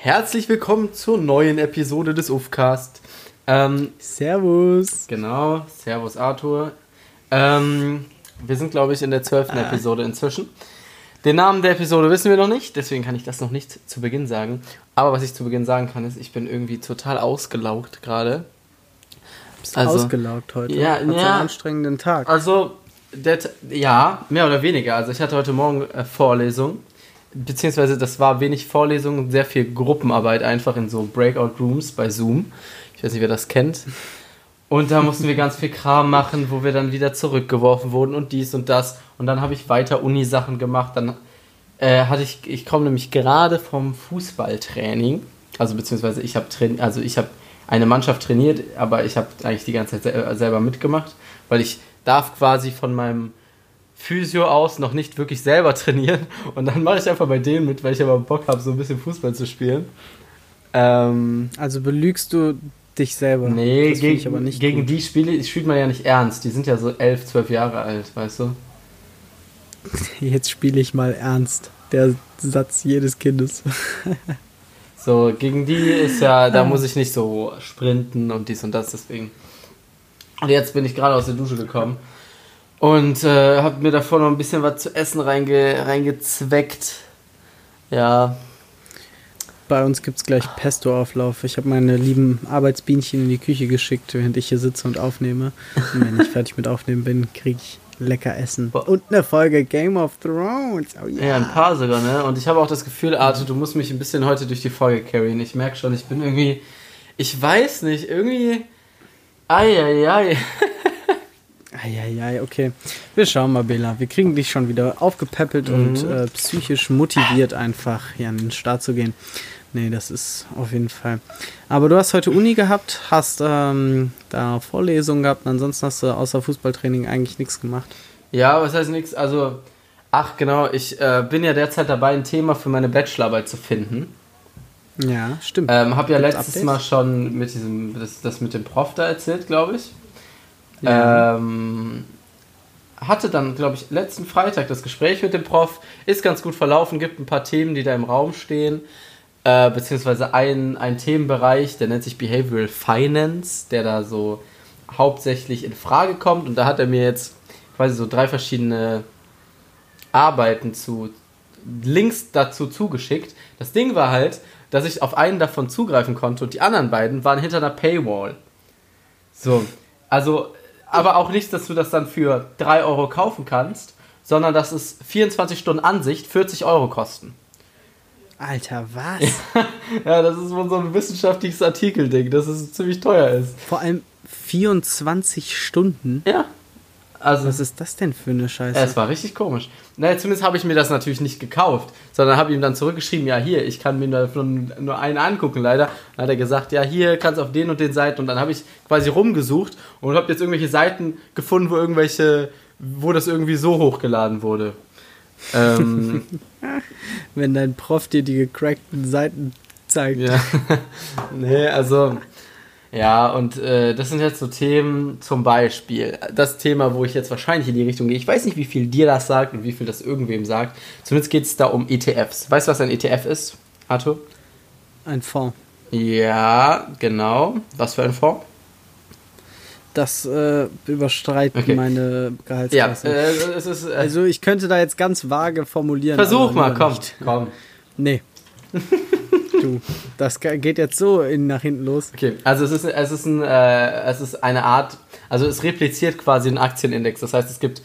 Herzlich willkommen zur neuen Episode des UFCast. Ähm, Servus. Genau, Servus Arthur. Ähm, wir sind, glaube ich, in der zwölften ah. Episode inzwischen. Den Namen der Episode wissen wir noch nicht, deswegen kann ich das noch nicht zu Beginn sagen. Aber was ich zu Beginn sagen kann, ist, ich bin irgendwie total ausgelaugt gerade. Bist du also, ausgelaugt heute? Ja, Hat ja. einen anstrengenden Tag. Also, der, ja, mehr oder weniger. Also ich hatte heute Morgen äh, Vorlesung beziehungsweise das war wenig Vorlesungen, sehr viel Gruppenarbeit einfach in so Breakout Rooms bei Zoom. Ich weiß nicht, wer das kennt. Und da mussten wir ganz viel Kram machen, wo wir dann wieder zurückgeworfen wurden und dies und das. Und dann habe ich weiter Uni-Sachen gemacht. Dann äh, hatte ich, ich komme nämlich gerade vom Fußballtraining. Also beziehungsweise ich habe also ich habe eine Mannschaft trainiert, aber ich habe eigentlich die ganze Zeit selber mitgemacht, weil ich darf quasi von meinem Physio aus noch nicht wirklich selber trainieren und dann mache ich einfach bei denen mit, weil ich aber Bock habe, so ein bisschen Fußball zu spielen. Ähm, also belügst du dich selber? Nee, das gegen, aber nicht gegen die Spiele spielt man ja nicht ernst. Die sind ja so elf, zwölf Jahre alt, weißt du? Jetzt spiele ich mal ernst. Der Satz jedes Kindes. so, gegen die ist ja, da muss ich nicht so sprinten und dies und das, deswegen. Und jetzt bin ich gerade aus der Dusche gekommen und äh, habe mir davor noch ein bisschen was zu essen reinge reingezweckt. Ja. Bei uns gibt es gleich Pesto-Auflauf. Ich habe meine lieben Arbeitsbienchen in die Küche geschickt, während ich hier sitze und aufnehme. Und wenn ich fertig mit Aufnehmen bin, kriege ich lecker Essen. Und eine Folge Game of Thrones. Oh, yeah. Ja, ein paar sogar, ne? Und ich habe auch das Gefühl, Arthur, du musst mich ein bisschen heute durch die Folge carryen. Ich merke schon, ich bin irgendwie. Ich weiß nicht, irgendwie. Eieiei. Eieiei, okay. Wir schauen mal, Bela. Wir kriegen dich schon wieder aufgepäppelt mhm. und äh, psychisch motiviert, einfach hier an den Start zu gehen. Nee, das ist auf jeden Fall. Aber du hast heute Uni gehabt, hast ähm, da Vorlesungen gehabt und ansonsten hast du außer Fußballtraining eigentlich nichts gemacht. Ja, was heißt nichts? Also, ach genau, ich äh, bin ja derzeit dabei, ein Thema für meine Bachelorarbeit zu finden. Ja, stimmt. Ähm, hab ja letztes Updates? Mal schon mit diesem, das, das mit dem Prof da erzählt, glaube ich. Ähm, hatte dann, glaube ich, letzten Freitag das Gespräch mit dem Prof. Ist ganz gut verlaufen, gibt ein paar Themen, die da im Raum stehen. Äh, beziehungsweise ein, ein Themenbereich, der nennt sich Behavioral Finance, der da so hauptsächlich in Frage kommt. Und da hat er mir jetzt quasi so drei verschiedene Arbeiten zu Links dazu zugeschickt. Das Ding war halt, dass ich auf einen davon zugreifen konnte und die anderen beiden waren hinter einer Paywall. So, also aber auch nicht, dass du das dann für 3 Euro kaufen kannst, sondern dass es 24 Stunden Ansicht 40 Euro kosten. Alter, was? ja, das ist so ein wissenschaftliches Artikelding, dass es ziemlich teuer ist. Vor allem 24 Stunden? Ja. Also, Was ist das denn für eine Scheiße? Es war richtig komisch. Naja, zumindest habe ich mir das natürlich nicht gekauft, sondern habe ihm dann zurückgeschrieben, ja hier, ich kann mir davon nur einen angucken leider. Dann hat er gesagt, ja hier kannst du auf den und den Seiten und dann habe ich quasi rumgesucht und habe jetzt irgendwelche Seiten gefunden, wo irgendwelche, wo das irgendwie so hochgeladen wurde. Ähm, Wenn dein Prof dir die gecrackten Seiten zeigt. Ja. nee, also ja, und äh, das sind jetzt so Themen, zum Beispiel das Thema, wo ich jetzt wahrscheinlich in die Richtung gehe. Ich weiß nicht, wie viel dir das sagt und wie viel das irgendwem sagt. Zumindest geht es da um ETFs. Weißt du, was ein ETF ist, Arthur? Ein Fonds. Ja, genau. Was für ein Fonds? Das äh, überstreitet okay. meine Gehaltsklasse. Ja, äh, es ist, äh, also ich könnte da jetzt ganz vage formulieren. Versuch mal, komm, nicht. komm. Nee. du, das geht jetzt so in, nach hinten los. Okay, also es ist, es, ist ein, äh, es ist eine Art, also es repliziert quasi einen Aktienindex. Das heißt, es gibt,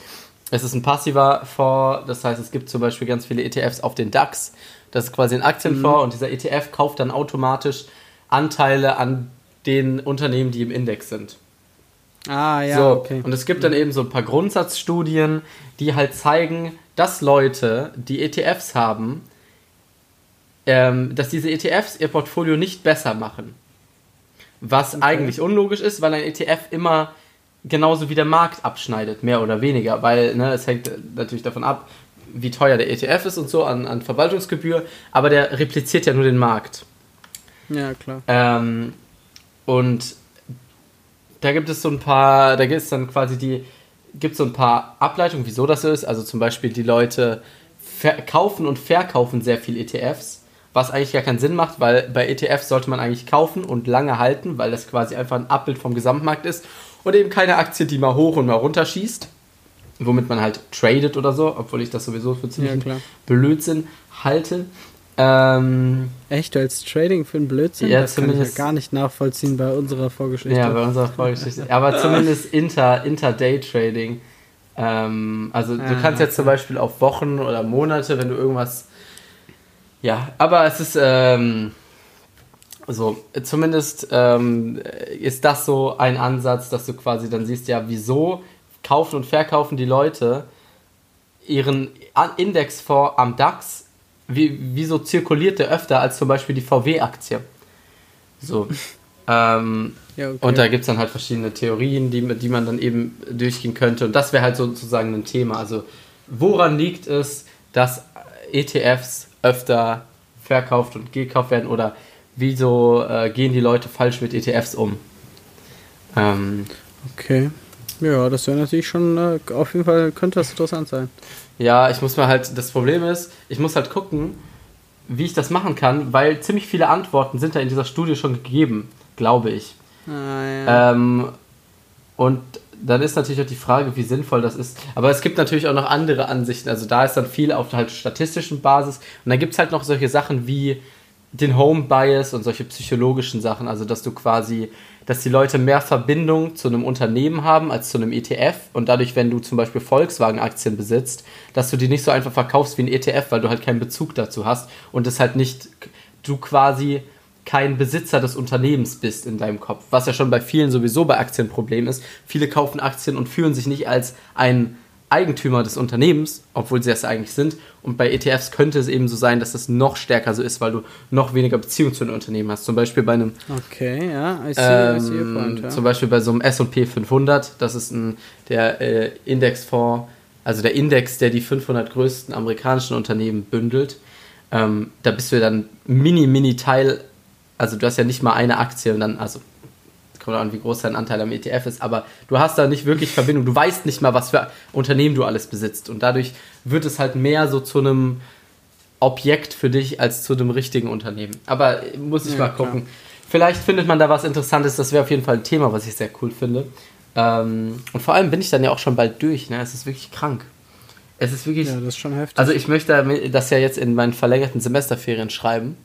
es ist ein passiver Fonds, das heißt, es gibt zum Beispiel ganz viele ETFs auf den DAX. Das ist quasi ein Aktienfonds mhm. und dieser ETF kauft dann automatisch Anteile an den Unternehmen, die im Index sind. Ah, ja, so, okay. Und es gibt dann eben so ein paar Grundsatzstudien, die halt zeigen, dass Leute, die ETFs haben, ähm, dass diese ETFs ihr Portfolio nicht besser machen. Was okay. eigentlich unlogisch ist, weil ein ETF immer genauso wie der Markt abschneidet, mehr oder weniger, weil ne, es hängt natürlich davon ab, wie teuer der ETF ist und so an, an Verwaltungsgebühr, aber der repliziert ja nur den Markt. Ja, klar. Ähm, und da gibt es so ein paar, da gibt es dann quasi die, gibt so ein paar Ableitungen, wieso das so ist. Also zum Beispiel die Leute kaufen und verkaufen sehr viel ETFs was eigentlich gar keinen Sinn macht, weil bei ETFs sollte man eigentlich kaufen und lange halten, weil das quasi einfach ein Abbild vom Gesamtmarkt ist und eben keine Aktie, die mal hoch und mal runter schießt, womit man halt tradet oder so, obwohl ich das sowieso für ziemlich Ja. Blödsinn halte. Ähm, Echt, als Trading für einen Blödsinn? Ja, das kann ich ja zumindest- gar nicht nachvollziehen bei unserer Vorgeschichte. Ja, bei unserer Vorgeschichte. Aber zumindest Inter, Inter-Day-Trading. Ähm, also du Ah, kannst jetzt zum Beispiel auf Wochen oder Monate, wenn du irgendwas. Ja, aber es ist ähm, so, zumindest ähm, ist das so ein Ansatz, dass du quasi dann siehst, ja, wieso kaufen und verkaufen die Leute ihren An- Indexfonds am DAX, wie, wieso zirkuliert der öfter als zum Beispiel die VW-Aktie? So. ähm, Ja, okay. und da gibt es dann halt verschiedene Theorien, die, die man dann eben durchgehen könnte. Und das wäre halt sozusagen ein Thema. Also, woran liegt es, dass ETFs öfter verkauft und gekauft werden? Oder wieso äh, gehen die Leute falsch mit ETFs um? Ähm, Okay. Ja, das wäre natürlich schon, äh, auf jeden Fall könnte das interessant sein. ja, ich muss mir halt, das Problem ist, ich muss halt gucken, wie ich das machen kann, weil ziemlich viele Antworten sind da in dieser Studie schon gegeben, glaube ich. Ah, ja. Ähm, und dann ist natürlich auch die Frage, wie sinnvoll das ist. Aber es gibt natürlich auch noch andere Ansichten. Also da ist dann viel auf halt statistischen Basis. Und dann gibt es halt noch solche Sachen wie den Home Bias und solche psychologischen Sachen. Also dass du quasi, dass die Leute mehr Verbindung zu einem Unternehmen haben als zu einem ETF. Und dadurch, wenn du zum Beispiel Volkswagen-Aktien besitzt, dass du die nicht so einfach verkaufst wie ein ETF, weil du halt keinen Bezug dazu hast. Und es halt nicht, du quasi kein Besitzer des Unternehmens bist in deinem Kopf, was ja schon bei vielen sowieso bei Aktien ein Problem ist. Viele kaufen Aktien und fühlen sich nicht als ein Eigentümer des Unternehmens, obwohl sie das eigentlich sind. Und bei ETFs könnte es eben so sein, dass das noch stärker so ist, weil du noch weniger Beziehung zu einem Unternehmen hast. Zum Beispiel bei einem Okay, ja, I see, I see your ähm, point, ja. Zum Beispiel bei so einem S&P 500, das ist ein, der äh, Indexfonds, also der Index, der die 500 größten amerikanischen Unternehmen bündelt. Ähm, da bist du ja dann mini, mini Teil, also du hast ja nicht mal eine Aktie und dann, also kommt auch an, wie groß dein Anteil am ETF ist, aber du hast da nicht wirklich Verbindung, du weißt nicht mal, was für Unternehmen du alles besitzt und dadurch wird es halt mehr so zu einem Objekt für dich als zu einem richtigen Unternehmen. Aber muss ich Ja, mal klar. gucken. Vielleicht findet man da was Interessantes. Das wäre auf jeden Fall ein Thema, was ich sehr cool finde. Ähm, und vor allem bin ich dann ja auch schon bald durch. Ne? Es ist wirklich krank. Es ist wirklich. ja, das ist schon heftig. also ich möchte das ja jetzt in meinen verlängerten Semesterferien schreiben.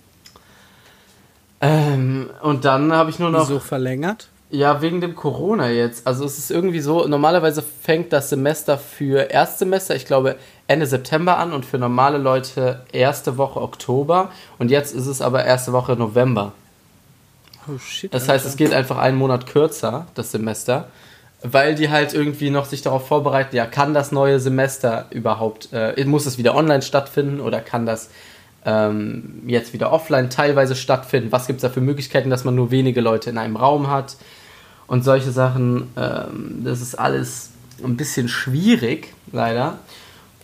Ähm, und dann habe ich nur noch. Wieso verlängert? Ja, wegen dem Corona jetzt. Also es ist irgendwie so, normalerweise fängt das Semester für Erstsemester, ich glaube, Ende September an und für normale Leute erste Woche Oktober. Und jetzt ist es aber erste Woche November. Oh shit. Das heißt, es geht einfach einen Monat kürzer, das Semester, weil die halt irgendwie noch sich darauf vorbereiten, ja, kann das neue Semester überhaupt, äh, muss es wieder online stattfinden oder kann das ähm, jetzt wieder offline teilweise stattfinden? Was gibt es da für Möglichkeiten, dass man nur wenige Leute in einem Raum hat? Und solche Sachen, ähm, das ist alles ein bisschen schwierig, leider.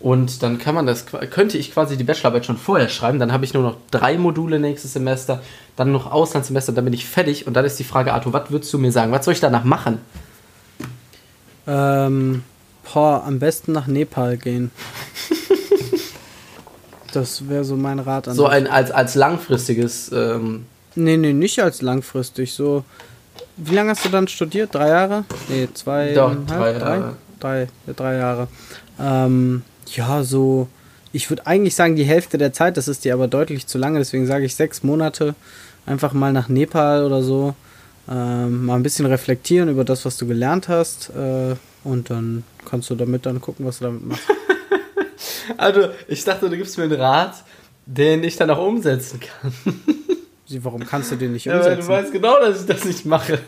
Und dann kann man das, könnte ich quasi die Bachelorarbeit schon vorher schreiben. Dann habe ich nur noch drei Module nächstes Semester, dann noch Auslandssemester, dann bin ich fertig. Und dann ist die Frage, Arthur, was würdest du mir sagen? Was soll ich danach machen? Ähm, boah, am besten nach Nepal gehen. das wäre so mein Rat an So ein als, als langfristiges, ähm, Nee, nee, nicht als langfristig. So. Wie lange hast du dann studiert? Drei Jahre? Nee, zwei. Doch, drei Jahre. Drei, ja, drei Jahre. Ähm, ja, so. Ich würde eigentlich sagen, die Hälfte der Zeit, das ist dir aber deutlich zu lange, deswegen sage ich sechs Monate. Einfach mal nach Nepal oder so. Ähm, mal ein bisschen reflektieren über das, was du gelernt hast. Äh, und dann kannst du damit dann gucken, was du damit machst. Also, ich dachte, du gibst mir einen Rat, den ich dann auch umsetzen kann. Sie, Warum kannst du den nicht Ja, weil du umsetzen? weißt genau, dass ich das nicht mache.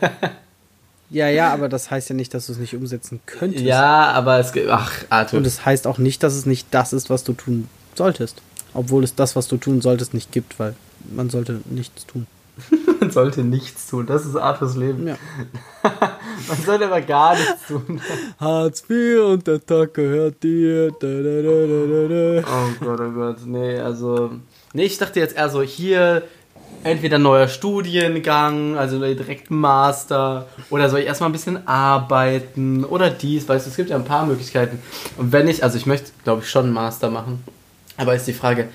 Ja, ja, aber das heißt ja nicht, dass du es nicht umsetzen könntest. Ja, aber es gibt. Ach, Arthur. Und es heißt auch nicht, dass es nicht das ist, was du tun solltest. Obwohl es das, was du tun solltest, nicht gibt, weil man sollte nichts tun. Man sollte nichts tun. Das ist Arthurs Leben. Ja. Man sollte aber gar nichts tun. Hartz IV und der Tag gehört dir. Da, da, da. Oh Gott, oh Gott. Nee, also. Nee, ich dachte jetzt eher so, hier entweder neuer Studiengang, also direkt Master, oder soll ich erstmal ein bisschen arbeiten oder dies, weißt du, es gibt ja ein paar Möglichkeiten. Und wenn ich, also ich möchte, glaube ich, schon einen Master machen, aber ist die Frage,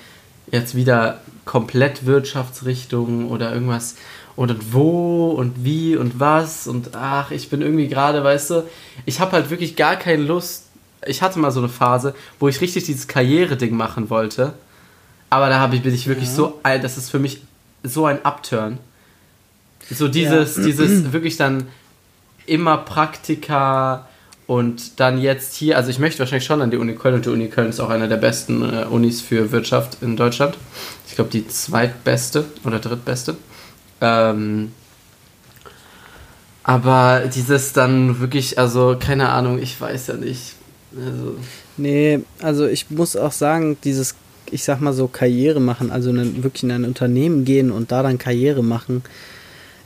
jetzt wieder komplett Wirtschaftsrichtung oder irgendwas und wo und wie und was und ach, ich bin irgendwie gerade, weißt du, ich habe halt wirklich gar keine Lust. Ich hatte mal so eine Phase, wo ich richtig dieses Karriere-Ding machen wollte. Aber da habe ich, bin ich wirklich ja. so alt, das ist für mich so ein Upturn. So dieses, ja. dieses wirklich dann immer Praktika und dann jetzt hier, also ich möchte wahrscheinlich schon an die Uni Köln und die Uni Köln ist auch einer der besten äh, Unis für Wirtschaft in Deutschland. Ich glaube die zweitbeste oder drittbeste. Ähm, aber dieses dann wirklich, also keine Ahnung, ich weiß ja nicht. Also. Nee, also ich muss auch sagen, dieses, ich sag mal so, Karriere machen, also in, wirklich in ein Unternehmen gehen und da dann Karriere machen,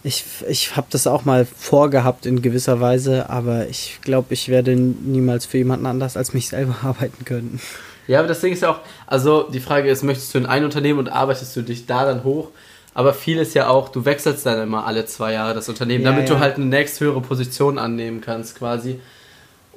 ich, ich habe das auch mal vorgehabt in gewisser Weise, aber ich glaube, ich werde niemals für jemanden anders als mich selber arbeiten können. Ja, aber das Ding ist ja auch, also die Frage ist, möchtest du in ein Unternehmen und arbeitest du dich da dann hoch? Aber viel ist ja auch, du wechselst dann immer alle zwei Jahre das Unternehmen, ja, damit ja. du halt eine nächsthöhere Position annehmen kannst quasi.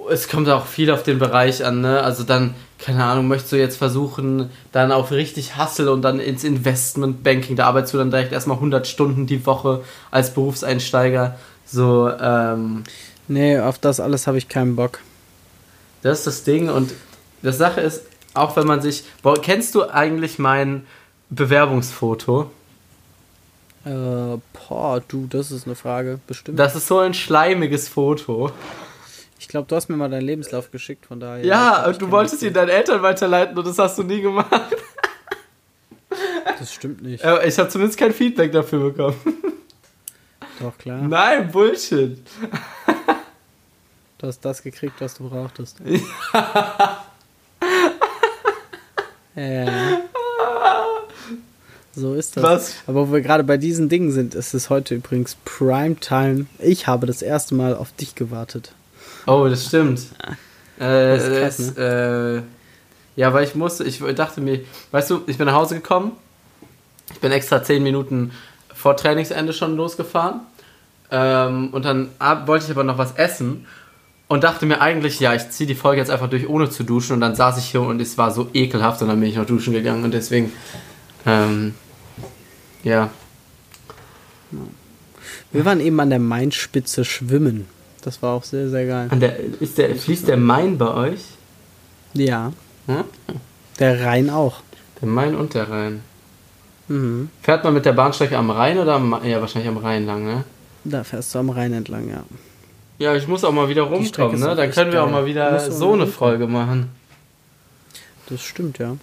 Es kommt auch viel auf den Bereich an, ne? Also dann, keine Ahnung, möchtest du jetzt versuchen, dann auf richtig Hustle und dann ins Investmentbanking, da arbeitest du dann direkt erstmal 100 Stunden die Woche als Berufseinsteiger. So, ähm. Nee, auf das alles habe ich keinen Bock. Das ist das Ding und das Sache ist, auch wenn man sich. Boah, kennst du eigentlich mein Bewerbungsfoto? Äh, boah, du, das ist eine Frage, bestimmt. Das ist so ein schleimiges Foto. Ich glaube, du hast mir mal deinen Lebenslauf geschickt, von daher. Ja, und du wolltest ihn deinen Eltern weiterleiten und das hast du nie gemacht. Das stimmt nicht. Ich habe zumindest kein Feedback dafür bekommen. Doch, klar. Nein, Bullshit. Du hast das gekriegt, was du brauchtest. Ja. ja. So ist das. Was? Aber wo wir gerade bei diesen Dingen sind, ist es heute übrigens Primetime. Ich habe das erste Mal auf dich gewartet. Oh, das stimmt. äh, das krass, es, ne? äh, ja, weil ich musste, ich dachte mir, weißt du, ich bin nach Hause gekommen. Ich bin extra zehn Minuten vor Trainingsende schon losgefahren. Ähm, und dann wollte ich aber noch was essen und dachte mir eigentlich, ja, ich ziehe die Folge jetzt einfach durch, ohne zu duschen. Und dann saß ich hier und es war so ekelhaft und dann bin ich noch duschen gegangen und deswegen ähm, ja. Wir waren eben an der Mainspitze schwimmen. Das war auch sehr, sehr geil. An der, ist der, fließt der Main bei euch? Ja. Hm? Der Rhein auch. Der Main und der Rhein. Mhm. Fährt man mit der Bahnstrecke am Rhein oder am, ja, wahrscheinlich am Rhein lang, ne? Da fährst du am Rhein entlang, ja. Ja, ich muss auch mal wieder rumkommen, ne? Dann können wir auch mal wieder so eine Folge machen. Das stimmt, ja.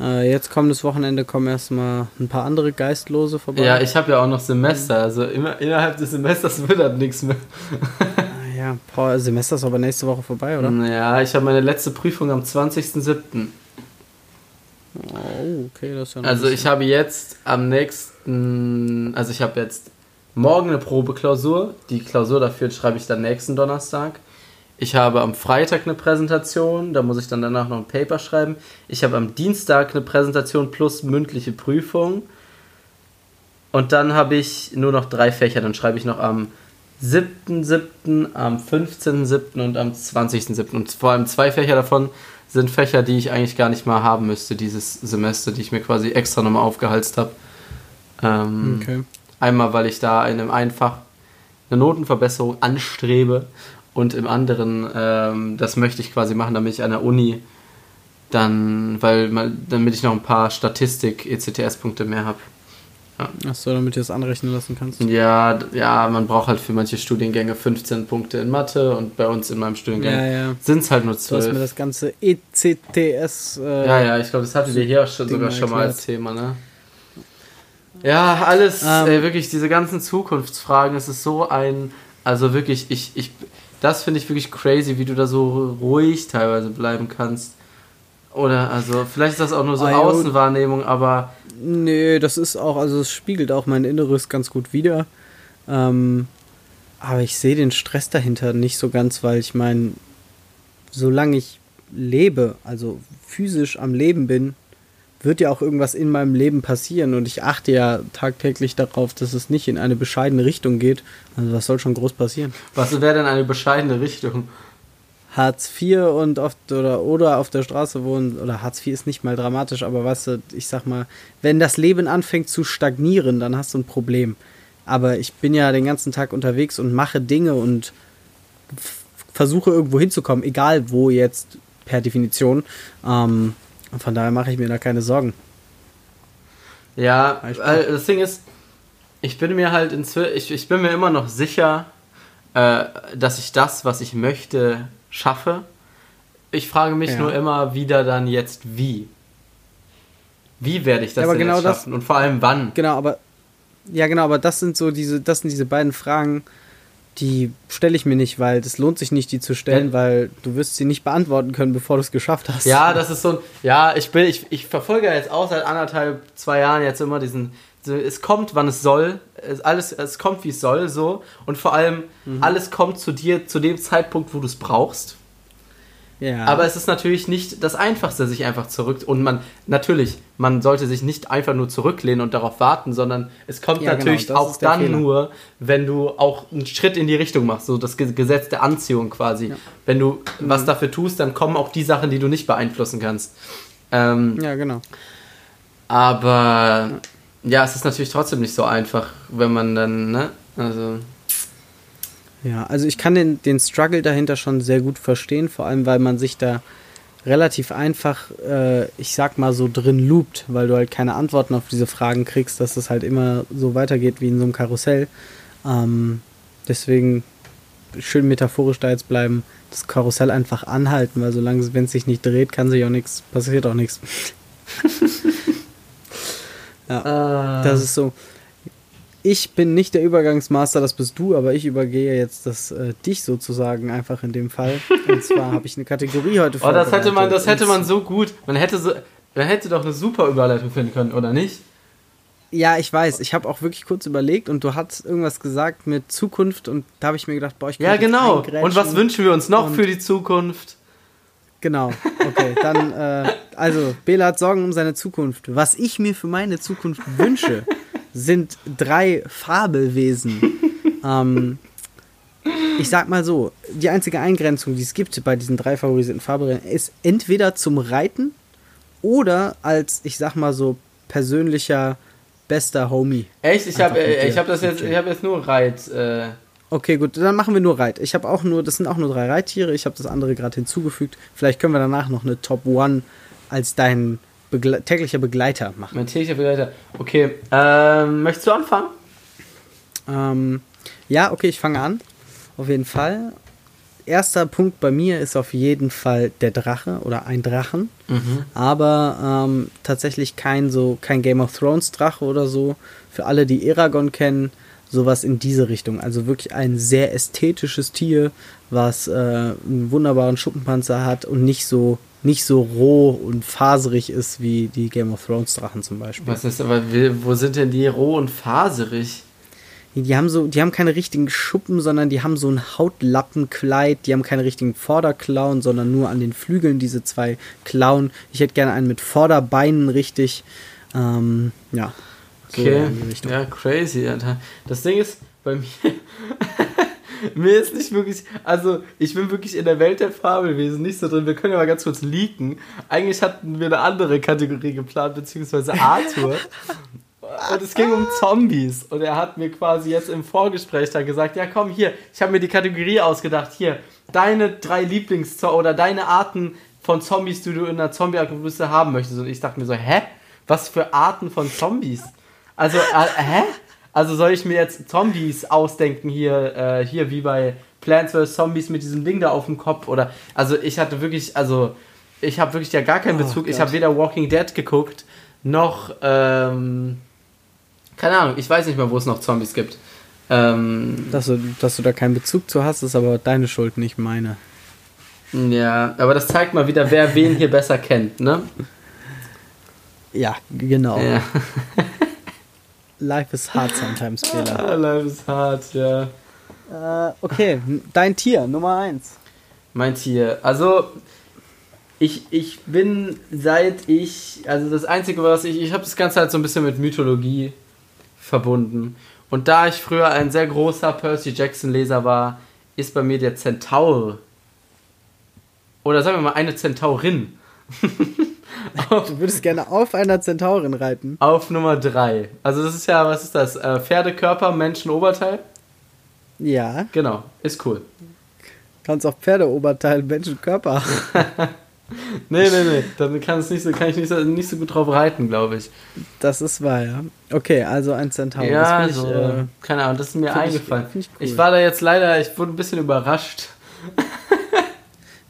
Äh, jetzt kommendes Wochenende kommen erstmal ein paar andere Geistlose vorbei. Ja, ich habe ja auch noch Semester, also immer innerhalb des Semesters wird halt nichts mehr. Ah ja, boah, Semester ist aber nächste Woche vorbei, oder? Ja, ich habe meine letzte Prüfung am 20.07. Oh, okay, das ist ja Also ich habe jetzt am nächsten, also ich habe jetzt morgen eine Probeklausur. Die Klausur dafür schreibe ich dann nächsten Donnerstag. Ich habe am Freitag eine Präsentation, da muss ich dann danach noch ein Paper schreiben. Ich habe am Dienstag eine Präsentation plus mündliche Prüfung. Und dann habe ich nur noch drei Fächer. Dann schreibe ich noch am 7.7., am 15.7. und am 20.7. Und vor allem zwei Fächer davon sind Fächer, die ich eigentlich gar nicht mal haben müsste, dieses Semester, die ich mir quasi extra nochmal aufgehalst habe. Ähm, okay. Einmal, weil ich da in einem Einfach eine Notenverbesserung anstrebe und im anderen, ähm, das möchte ich quasi machen, damit ich an der Uni dann, weil damit ich noch ein paar Statistik ECTS-Punkte mehr habe. Ja. Achso, damit du das anrechnen lassen kannst. Ja, ja, man braucht halt für manche Studiengänge 15 Punkte in Mathe und bei uns in meinem Studiengang ja, ja. sind es halt nur 12. Du hast mir das ganze ECTS. Äh, ja, ja, ich glaube, das hatten wir hier auch schon, sogar schon mal als Thema, ne? Ja, alles, ähm, ey, wirklich, diese ganzen Zukunftsfragen, es ist so ein, also wirklich, ich, ich, das finde ich wirklich crazy, wie du da so ruhig teilweise bleiben kannst. Oder, also, vielleicht ist das auch nur so ah, Außenwahrnehmung, aber. Nee, das ist auch, also es spiegelt auch mein Inneres ganz gut wider. Ähm, aber ich sehe den Stress dahinter nicht so ganz, weil ich meine, solange ich lebe, also physisch am Leben bin, wird ja auch irgendwas in meinem Leben passieren und ich achte ja tagtäglich darauf, dass es nicht in eine bescheidene Richtung geht. Also was soll schon groß passieren? Was wäre denn eine bescheidene Richtung? Hartz IV und oft oder, oder auf der Straße wohnen, oder Hartz IV ist nicht mal dramatisch, aber weißt du, ich sag mal, wenn das Leben anfängt zu stagnieren, dann hast du ein Problem. Aber ich bin ja den ganzen Tag unterwegs und mache Dinge und versuche irgendwo hinzukommen, egal wo jetzt per Definition. Ähm, von daher mache ich mir da keine Sorgen. Ja, das Ding ist, ich bin mir halt inzwischen, ich, ich bin mir immer noch sicher, äh, dass ich das, was ich möchte, schaffe. Ich frage mich ja. nur immer wieder dann jetzt wie. Wie werde ich das ja, genau jetzt schaffen? Das, und vor allem wann? Genau, aber ja genau, aber das sind so diese, das sind diese beiden Fragen, die stelle ich mir nicht, weil das lohnt sich nicht, die zu stellen, ja. weil du wirst sie nicht beantworten können, bevor du es geschafft hast. Ja, das ist so ein, ja, ich bin, ich, ich verfolge jetzt auch seit anderthalb, zwei Jahren jetzt immer diesen, es kommt, wann es soll, es, alles, es kommt, wie es soll, so, und vor allem, mhm. alles kommt zu dir zu dem Zeitpunkt, wo du es brauchst. Ja. Aber es ist natürlich nicht das Einfachste, sich einfach zurück. Und man, natürlich, man sollte sich nicht einfach nur zurücklehnen und darauf warten, sondern es kommt ja, genau, natürlich genau, auch dann Fehler. nur, wenn du auch einen Schritt in die Richtung machst, so das Gesetz der Anziehung quasi. Ja. Wenn du mhm. was dafür tust, dann kommen auch die Sachen, die du nicht beeinflussen kannst. Ähm, ja, genau. Aber ja, es ist natürlich trotzdem nicht so einfach, wenn man dann, ne? Also. Ja, also ich kann den, den Struggle dahinter schon sehr gut verstehen, vor allem weil man sich da relativ einfach, äh, ich sag mal so, drin loopt, weil du halt keine Antworten auf diese Fragen kriegst, dass es halt immer so weitergeht wie in so einem Karussell. Ähm, deswegen schön metaphorisch da jetzt bleiben, das Karussell einfach anhalten, weil solange wenn es sich nicht dreht, kann sich auch nichts, passiert auch nichts. ja, uh. das ist so ich bin nicht der Übergangsmaster, das bist du, aber ich übergehe jetzt das äh, dich sozusagen einfach in dem Fall. Und zwar habe ich eine Kategorie heute Oh, das hätte man, das hätte man so gut. Man hätte so, man hätte doch eine super Überleitung finden können, oder nicht? Ja, ich weiß. Ich habe auch wirklich kurz überlegt und du hast irgendwas gesagt mit Zukunft und da habe ich mir gedacht, boah, ich Ja, genau. Und was wünschen wir uns noch für die Zukunft? Genau, okay. Dann, äh, also, Bela hat Sorgen um seine Zukunft. Was ich mir für meine Zukunft wünsche, sind drei Fabelwesen. ähm, ich sag mal so, die einzige Eingrenzung, die es gibt bei diesen drei favorisierten Fabelwesen, ist entweder zum Reiten oder als, ich sag mal so, persönlicher bester Homie. Echt? Ich habe ich hab das jetzt, ich habe jetzt nur Reit. Äh Okay, gut, dann machen wir nur Reit. Ich habe auch nur, das sind auch nur drei Reittiere. Ich habe das andere gerade hinzugefügt. Vielleicht können wir danach noch eine Top One als dein Begle täglicher Begleiter machen. Mein täglicher Begleiter. Okay, ähm, möchtest du anfangen? Ähm, ja, okay, ich fange an. Auf jeden Fall. Erster Punkt bei mir ist auf jeden Fall der Drache oder ein Drachen. Mhm. Aber ähm, tatsächlich kein so kein Game of Thrones Drache oder so. Für alle, die Eragon kennen, sowas in diese Richtung. Also wirklich ein sehr ästhetisches Tier, was äh, einen wunderbaren Schuppenpanzer hat und nicht so nicht so roh und faserig ist wie die Game of Thrones Drachen zum Beispiel. Was ist aber, wo sind denn die roh und faserig? Die haben so, die haben keine richtigen Schuppen, sondern die haben so ein Hautlappenkleid. Die haben keine richtigen Vorderklauen, sondern nur an den Flügeln diese zwei Klauen. Ich hätte gerne einen mit Vorderbeinen richtig. Ähm, ja. Okay. So ja, crazy. Alter. Das Ding ist, bei mir. mir ist nicht wirklich, also ich bin wirklich in der Welt der Fabelwesen nicht so drin. Wir können ja mal ganz kurz leaken. Eigentlich hatten wir eine andere Kategorie geplant, beziehungsweise Arthur. Und es ging um Zombies. Und er hat mir quasi jetzt im Vorgespräch da gesagt, ja komm hier, ich habe mir die Kategorie ausgedacht. Hier, deine drei Lieblings- oder deine Arten von Zombies, die du in einer Zombie-Apokalypse haben möchtest. Und ich dachte mir so, hä? Was für Arten von Zombies? Also, äh, hä? Also soll ich mir jetzt Zombies ausdenken hier, äh, hier wie bei Plants vs. Zombies mit diesem Ding da auf dem Kopf oder also ich hatte wirklich, also ich habe wirklich ja gar keinen oh Bezug. Oh, ich habe weder Walking Dead geguckt noch ähm, keine Ahnung. Ich weiß nicht mehr, wo es noch Zombies gibt. Ähm, dass, du, dass du da keinen Bezug zu hast, ist aber deine Schuld, nicht meine. Ja, aber das zeigt mal wieder, wer wen hier besser kennt, ne? Ja, genau. Ja. Life is hard sometimes, Fehler. Ah, life is hard, ja. Äh, okay, dein Tier, Nummer eins. Mein Tier. Also, ich, ich bin seit ich, also das Einzige, was ich, ich habe das Ganze halt so ein bisschen mit Mythologie verbunden. Und da ich früher ein sehr großer Percy Jackson Leser war, ist bei mir der Zentaur oder sagen wir mal eine Zentaurin. du würdest gerne auf einer Zentaurin reiten. Auf Nummer 3. Also das ist ja, was ist das? Äh, Pferdekörper, Menschenoberteil? Ja. Genau, ist cool. Kannst auch Pferdeoberteil, Menschenkörper. nee, nee, nee. Dann kann, es nicht so, kann ich nicht so, nicht so gut drauf reiten, glaube ich. Das ist wahr, ja. Okay, also ein Zentaur. Ja, so, ich, äh, keine Ahnung, das ist mir eingefallen. Ich, ich, cool. ich war da jetzt leider, ich wurde ein bisschen überrascht.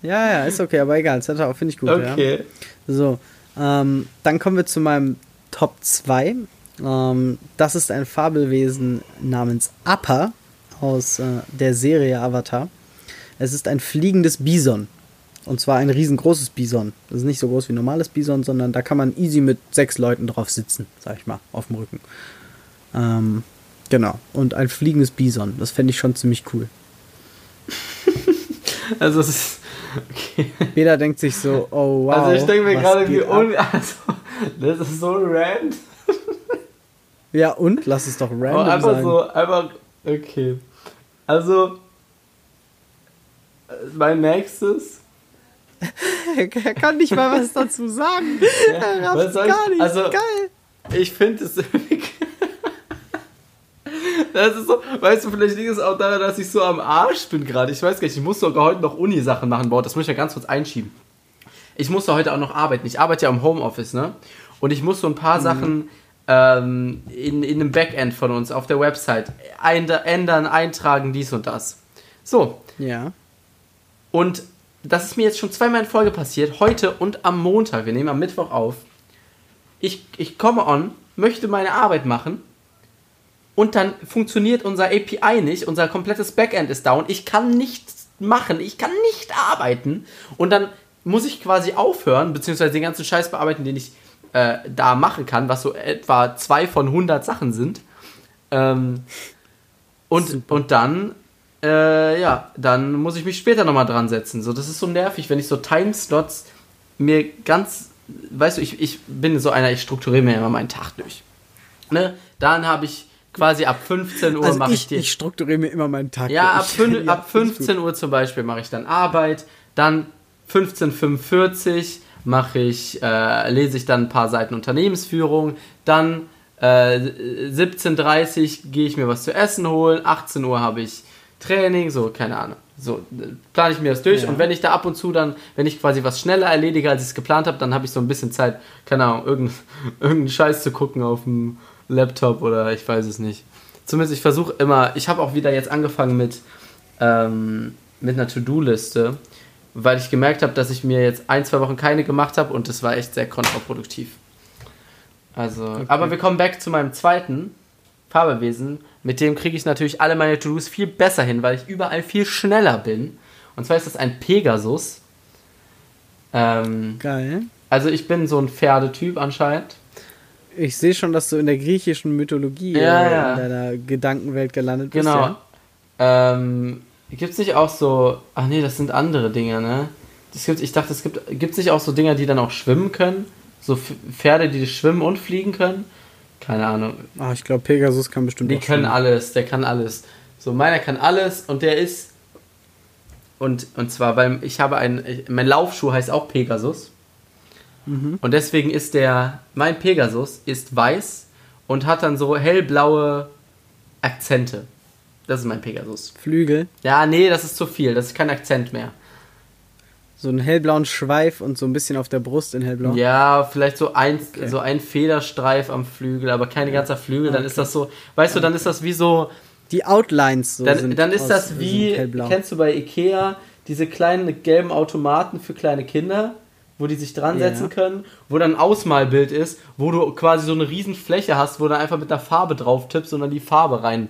ja, ja, ist okay, aber egal. Centaur finde ich gut. Okay. Ja. So, ähm, dann kommen wir zu meinem Top 2. Ähm, das ist ein Fabelwesen namens Appa aus äh, der Serie Avatar. Es ist ein fliegendes Bison. Und zwar ein riesengroßes Bison. Das ist nicht so groß wie ein normales Bison, sondern da kann man easy mit sechs Leuten drauf sitzen, sag ich mal, auf dem Rücken. Ähm, genau. Und ein fliegendes Bison. Das fände ich schon ziemlich cool. also es ist. Okay. Beda denkt sich so, oh wow. Also ich denke mir gerade, wie un also, Das ist so rand. ja, und? Lass es doch random oh, einfach sein. so, einfach. Okay. Also. Mein nächstes er kann nicht mal was dazu sagen. Ja, er was soll gar nicht. Also, Geil. Ich finde es Das ist so, weißt du, vielleicht liegt es auch daran, dass ich so am Arsch bin gerade. Ich weiß gar nicht, ich muss sogar heute noch Uni-Sachen machen. Boah, das muss ich ja ganz kurz einschieben. Ich musste heute auch noch arbeiten. Ich arbeite ja im Homeoffice, ne? Und ich muss so ein paar mhm. Sachen ähm, in, in einem Backend von uns auf der Website ändern, eintragen, dies und das. So. Ja. Und das ist mir jetzt schon zweimal in Folge passiert, heute und am Montag. Wir nehmen am Mittwoch auf. Ich, ich komme on, möchte meine Arbeit machen und dann funktioniert unser API nicht, unser komplettes Backend ist down. Ich kann nichts machen, ich kann nicht arbeiten und dann muss ich quasi aufhören, beziehungsweise den ganzen Scheiß bearbeiten, den ich äh, da machen kann, was so etwa zwei von 100 Sachen sind. Ähm, und, und dann äh, ja, dann muss ich mich später nochmal dran setzen. So, das ist so nervig, wenn ich so Timeslots mir ganz, weißt du, ich, ich bin so einer, ich strukturiere mir immer meinen Tag durch. Ne? Dann habe ich quasi ab 15 Uhr also mache ich, ich die. Ich strukturiere mir immer meinen Tag. Ja, ab, fün, ja, ab 15 Uhr zum Beispiel mache ich dann Arbeit, dann 15.45 mache ich, äh, lese ich dann ein paar Seiten Unternehmensführung, dann äh, 17.30 gehe ich mir was zu essen holen, 18 Uhr habe ich Training, so, keine Ahnung. So plane ich mir das durch ja. und wenn ich da ab und zu dann, wenn ich quasi was schneller erledige, als ich es geplant habe, dann habe ich so ein bisschen Zeit, keine Ahnung, irgendeinen irgendein Scheiß zu gucken auf dem Laptop oder ich weiß es nicht. Zumindest ich versuche immer, ich habe auch wieder jetzt angefangen mit, ähm, mit einer To-Do-Liste, weil ich gemerkt habe, dass ich mir jetzt ein, zwei Wochen keine gemacht habe und das war echt sehr kontraproduktiv. Also, okay. aber wir kommen back zu meinem zweiten Fabelwesen mit dem kriege ich natürlich alle meine To-Dos viel besser hin, weil ich überall viel schneller bin. Und zwar ist das ein Pegasus. Ähm, Geil. Also ich bin so ein Pferdetyp anscheinend. Ich sehe schon, dass du in der griechischen Mythologie ja, äh, ja. in deiner Gedankenwelt gelandet bist. Genau. Ja? Ähm, gibt es nicht auch so. Ach nee, das sind andere Dinge, ne? Das gibt, ich dachte, es gibt. Gibt es nicht auch so Dinger, die dann auch schwimmen können? So Pferde, die schwimmen und fliegen können? Keine Ahnung. Ah, ich glaube, Pegasus kann bestimmt Die können alles, der kann alles. So, meiner kann alles und der ist. Und, und zwar, weil ich habe einen. Mein Laufschuh heißt auch Pegasus. Mhm. Und deswegen ist der. Mein Pegasus ist weiß und hat dann so hellblaue Akzente. Das ist mein Pegasus. Flügel? Ja, nee, das ist zu viel. Das ist kein Akzent mehr so einen hellblauen Schweif und so ein bisschen auf der Brust in hellblau. Ja, vielleicht so ein, okay. so ein Federstreif am Flügel, aber kein ganzer Flügel. Okay. Dann ist das so, weißt du, dann ist das wie so. Die Outlines so. Dann, dann ist aus, das wie, kennst du bei Ikea, diese kleinen gelben Automaten für kleine Kinder, wo die sich dran setzen yeah. können, wo dann ein Ausmalbild ist, wo du quasi so eine riesen Fläche hast, wo du einfach mit der Farbe drauf tippst und dann die Farbe rein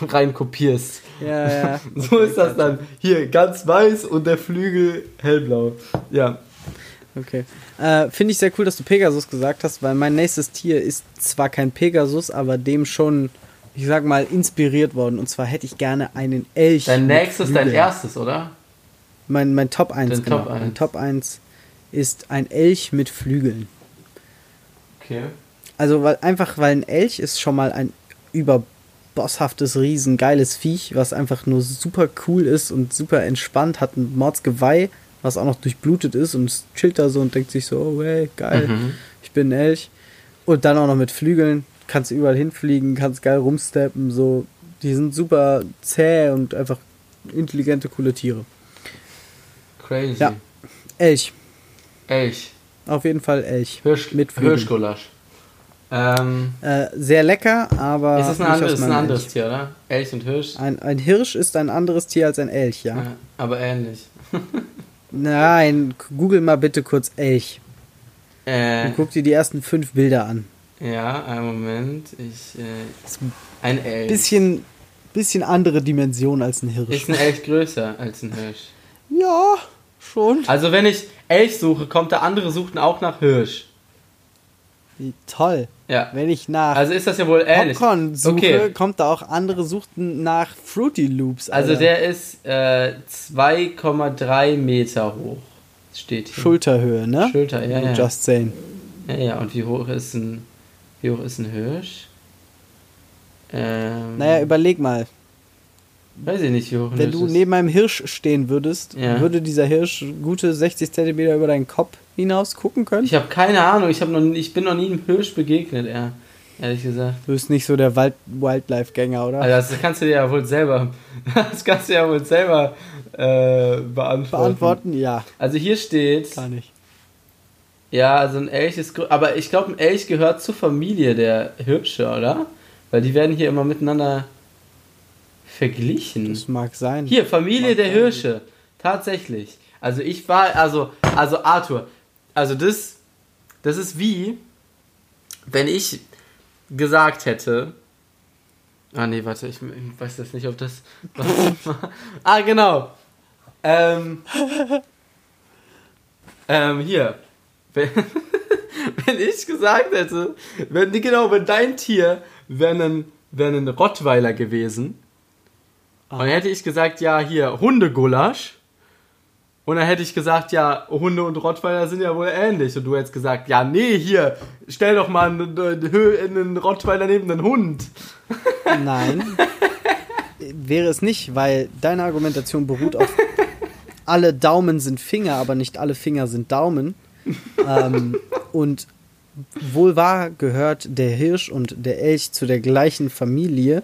rein kopierst. Ja, ja. so okay, ist das dann. Hier ganz weiß und der Flügel hellblau. Ja. Okay. Äh, Finde ich sehr cool, dass du Pegasus gesagt hast, weil mein nächstes Tier ist zwar kein Pegasus, aber dem schon, ich sag mal, inspiriert worden. Und zwar hätte ich gerne einen Elch. Dein nächstes, dein erstes, oder? Mein, mein Top 1, Dein genau. Top 1. Mein Top 1 ist ein Elch mit Flügeln. Okay. Also weil, einfach, weil ein Elch ist schon mal ein über bosshaftes, riesen, geiles Viech, was einfach nur super cool ist und super entspannt, hat ein Mordsgeweih, was auch noch durchblutet ist und chillt da so und denkt sich so, oh hey, geil, Mhm. ich bin ein Elch. Und dann auch noch mit Flügeln, kannst du überall hinfliegen, kannst geil rumsteppen, so. Die sind super zäh und einfach intelligente, coole Tiere. Crazy. Ja. Elch, Elch. auf jeden Fall Elch. Hirsch, Mit Flügeln. Hirschgulasch. Ähm, Äh, sehr lecker, aber. ist das ein, aus ist ein anderes Elch. Tier, oder? Elch und Hirsch. Ein, ein Hirsch ist ein anderes Tier als ein Elch, ja? Ja, aber ähnlich. Nein, google mal bitte kurz Elch. Äh, Und guck dir die ersten fünf Bilder an. ja, einen Moment. Ich, äh, ein Elch. Bisschen, bisschen andere Dimension als ein Hirsch. Ist ein Elch größer als ein Hirsch? ja, schon. Also wenn ich Elch suche, kommt der andere suchten auch nach Hirsch. Wie toll. Ja. Wenn ich nach Also ist das ja wohl ähnlich. Popcorn suche, Okay. kommt da auch andere suchten nach Fruity Loops. Also Alter. der ist äh, 2,3 Meter hoch. Steht hier. Schulterhöhe, ne? Schulter, ja, ja. Just saying. Ja, ja, und wie hoch ist ein, wie hoch ist ein Hirsch? Ähm, Naja, überleg mal. Weiß ich nicht, wie hoch Wenn du ist. neben einem Hirsch stehen würdest, Ja. würde dieser Hirsch gute 60 Zentimeter über deinen Kopf hinaus gucken können? Ich habe keine Ahnung, ich, hab noch, ich bin noch nie einem Hirsch begegnet, eher, ehrlich gesagt. Du bist nicht so der Wald Wildlife-Gänger, oder? Also das kannst du dir ja wohl selber, das kannst du ja wohl selber äh, beantworten. Beantworten? Ja, Also hier steht, gar nicht. ja, also ein Elch ist, aber ich glaube, ein Elch gehört zur Familie der Hirsche, oder? Weil die werden hier immer miteinander verglichen. Das mag sein. Hier, Familie Mag der sein. Hirsche. Tatsächlich. Also ich war, also, also Arthur, also das, das ist wie, wenn ich gesagt hätte, ah nee, warte, ich, ich weiß jetzt nicht, ob das, ah genau, ähm, ähm, hier, wenn, wenn ich gesagt hätte, wenn, genau, wenn dein Tier wäre ein, wär ein Rottweiler gewesen, und dann hätte ich gesagt, ja, hier, Hundegulasch. Und dann hätte ich gesagt, ja, Hunde und Rottweiler sind ja wohl ähnlich. Und du hättest gesagt, ja, nee, hier, stell doch mal einen, einen einen Rottweiler neben einen Hund. Nein. Wäre es nicht, weil deine Argumentation beruht auf alle Daumen sind Finger, aber nicht alle Finger sind Daumen. ähm, und wohl wahr gehört der Hirsch und der Elch zu der gleichen Familie,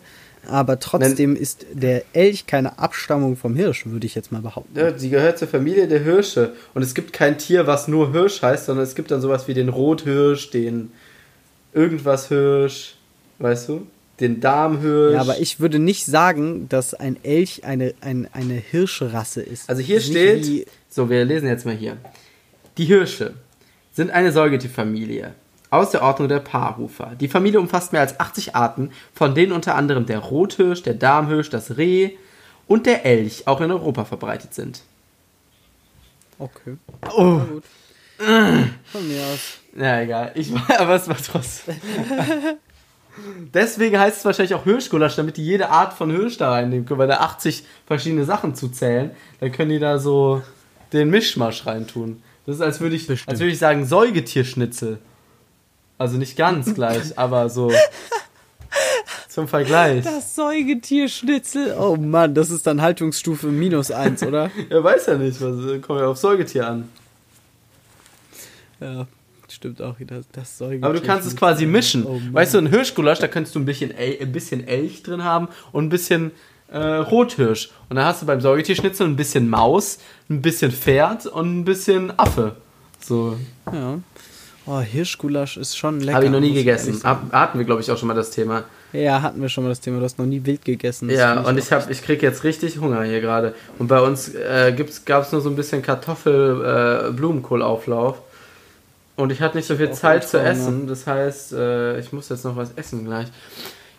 aber trotzdem ist der Elch keine Abstammung vom Hirsch, würde ich jetzt mal behaupten. Ja, sie gehört zur Familie der Hirsche. Und es gibt kein Tier, was nur Hirsch heißt, sondern es gibt dann sowas wie den Rothirsch, den irgendwas Hirsch, weißt du? Den Darmhirsch. Ja, aber ich würde nicht sagen, dass ein Elch eine, ein, eine Hirschrasse ist. Also hier nicht steht, so wir lesen jetzt mal hier. Die Hirsche sind eine Säugetierfamilie aus der Ordnung der Paarhufer. Die Familie umfasst mehr als 80 Arten, von denen unter anderem der Rothirsch, der Darmhirsch, das Reh und der Elch auch in Europa verbreitet sind. Okay. Oh. Gut. Von mir aus. Na egal, ich aber es war trotzdem. Deswegen heißt es wahrscheinlich auch Hirschgulasch, damit die jede Art von Hirsch da reinnehmen können, weil da 80 verschiedene Sachen zu zählen, dann können die da so den Mischmasch reintun. Das ist, als würde ich, Bestimmt. als würde ich sagen, Säugetierschnitzel. Also nicht ganz gleich, aber so zum Vergleich. Das Säugetierschnitzel. Oh Mann, das ist dann Haltungsstufe minus eins, oder? Er weiß ja nicht, was kommt ja auf Säugetier an. ja, stimmt auch wieder. Das Säugetier. Aber du kannst es quasi mischen. Oh weißt du, ein Hirschgulasch, da könntest du ein bisschen, El ein bisschen Elch drin haben und ein bisschen äh, Rothirsch. Und dann hast du beim Säugetierschnitzel ein bisschen Maus, ein bisschen Pferd und ein bisschen Affe. So. Ja. Oh, Hirschgulasch ist schon lecker. Habe ich noch nie gegessen. Hab, hatten wir, glaube ich, auch schon mal das Thema. Ja, hatten wir schon mal das Thema. Du hast noch nie wild gegessen. Das ja, und ich, hab, ich kriege jetzt richtig Hunger hier gerade. Und bei uns äh, gab es nur so ein bisschen Kartoffel-Blumenkohlauflauf. und ich hatte nicht so viel Zeit zu essen. Das heißt, äh, ich muss jetzt noch was essen gleich.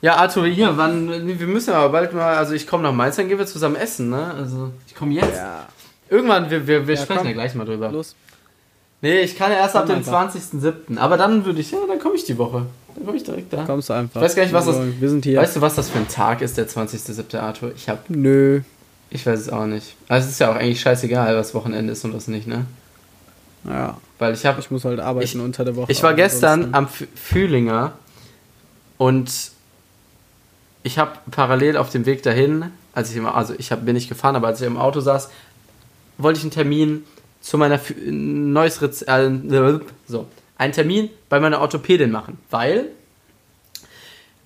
Ja, Arthur, hier, wann, wir müssen aber bald mal, also ich komme nach Mainz, dann gehen wir zusammen essen, ne? Also, ich komme jetzt. Ja, Irgendwann, wir, wir, wir Ja, sprechen komm. ja gleich mal drüber. los. Nee, ich kann ja erst ab dem einfach. 20.07. Aber dann würde ich, ja, dann komme ich die Woche. Dann komme ich direkt da. Kommst du einfach. Ich weiß gar nicht, was das- Wir sind hier. Weißt du, was das für ein Tag ist, der 20.07. Arthur? Ich hab, Nö. ich weiß es auch nicht. Also es ist ja auch eigentlich scheißegal, was Wochenende ist und was nicht, ne? Ja, Weil ich habe ich muss halt arbeiten Ich- unter der Woche. Ich war gestern am Fühlinger und ich habe parallel auf dem Weg dahin, als ich im, also ich hab, bin nicht gefahren, aber als ich im Auto saß, wollte ich einen Termin zu meiner Phy- neues Rez äh, so einen Termin bei meiner Orthopädin machen, weil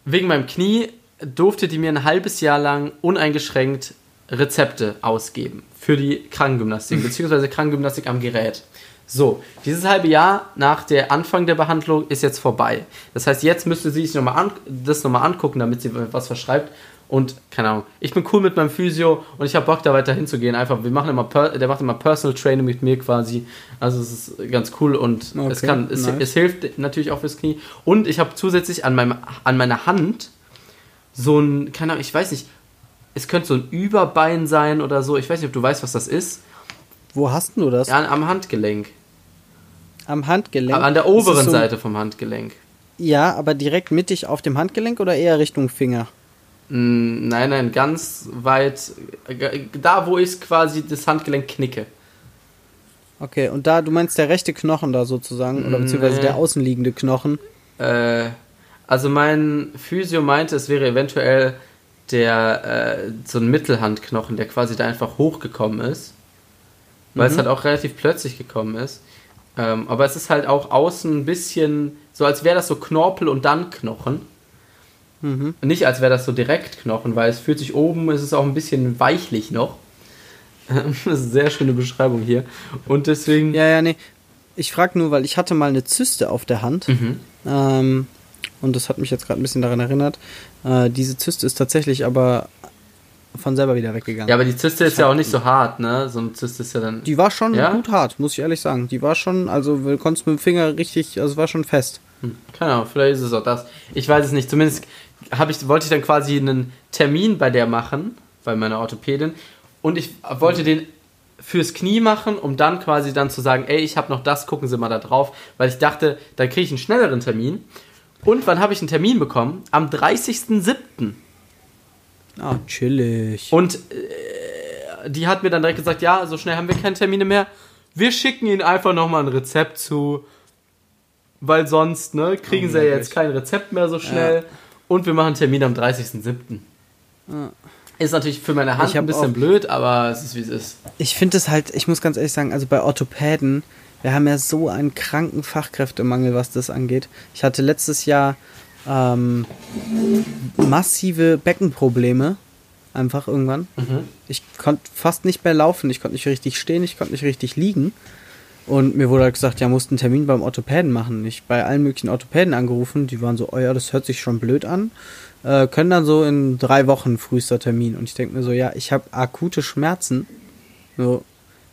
wegen meinem Knie durfte die mir ein halbes Jahr lang uneingeschränkt Rezepte ausgeben für die Krankengymnastik, beziehungsweise Krankengymnastik am Gerät. So, dieses halbe Jahr nach der Anfang der Behandlung ist jetzt vorbei. Das heißt, jetzt müsste sie sich noch mal an, das nochmal angucken, damit sie was verschreibt. Und keine Ahnung, ich bin cool mit meinem Physio und ich habe Bock, da weiter hinzugehen. Einfach, wir machen immer, der macht immer Personal Training mit mir quasi. Also es ist ganz cool und Okay, es kann, es, nice. es hilft natürlich auch fürs Knie. Und ich habe zusätzlich an meinem, an meiner Hand so ein, keine Ahnung, ich weiß nicht, es könnte so ein Überbein sein oder so. Ich weiß nicht, ob du weißt, was das ist. Wo hast du das? Ja, am Handgelenk. Am Handgelenk. An der oberen so, Seite vom Handgelenk. Ja, aber direkt mittig auf dem Handgelenk oder eher Richtung Finger? Mm, Nein, nein, ganz weit. Da, wo ich quasi das Handgelenk knicke. Okay, und da, du meinst der rechte Knochen da sozusagen, oder beziehungsweise Nee. der außenliegende Knochen. Äh, also mein Physio meinte, es wäre eventuell der äh, so ein Mittelhandknochen, der quasi da einfach hochgekommen ist. Weil es halt auch relativ plötzlich gekommen ist. Ähm, aber es ist halt auch außen ein bisschen so, als wäre das so Knorpel und dann Knochen. Mhm. Nicht als wäre das so direkt Knochen, weil es fühlt sich oben, es ist auch ein bisschen weichlich noch. Das ist eine sehr schöne Beschreibung hier. Und deswegen. Ja, ja, nee. Ich frage nur, weil ich hatte mal eine Zyste auf der Hand. Mhm. Ähm, und das hat mich jetzt gerade ein bisschen daran erinnert. Äh, diese Zyste ist tatsächlich aber von selber wieder weggegangen. Ja, aber die Zyste ist ja auch nicht so hart, ne? So eine Zyste ist ja dann. die war schon Ja? gut hart, muss ich ehrlich sagen. Die war schon, also du konntest mit dem Finger richtig, also war schon fest. Hm, Keine Ahnung, vielleicht ist es auch das. Ich weiß es nicht. Zumindest hab ich, wollte ich dann quasi einen Termin bei der machen, bei meiner Orthopädin. Und ich wollte den fürs Knie machen, um dann quasi dann zu sagen, ey, ich habe noch das, gucken Sie mal da drauf. Weil ich dachte, dann kriege ich einen schnelleren Termin. Und wann habe ich einen Termin bekommen? Am 30.07. Ah, chillig. Und äh, die hat mir dann direkt gesagt, ja, so schnell haben wir keine Termine mehr. Wir schicken Ihnen einfach nochmal ein Rezept zu, weil sonst, ne, kriegen Sie ja jetzt kein Rezept mehr so schnell. Und wir machen einen Termin am 30.07. Ja. Ist natürlich für meine Hand ein bisschen blöd, aber es ist wie es ist. Ich finde es halt, ich muss ganz ehrlich sagen, also bei Orthopäden, wir haben ja so einen kranken Fachkräftemangel, was das angeht. Ich hatte letztes Jahr ähm, massive Beckenprobleme. Einfach irgendwann. Ich konnte fast nicht mehr laufen, ich konnte nicht richtig stehen, ich konnte nicht richtig liegen. Und mir wurde halt gesagt, ja, musst einen Termin beim Orthopäden machen. Ich bei allen möglichen Orthopäden angerufen, die waren so, oh ja, das hört sich schon blöd an. Äh, können dann so in drei Wochen frühester Termin. Und ich denke mir so, ja, ich habe akute Schmerzen. So,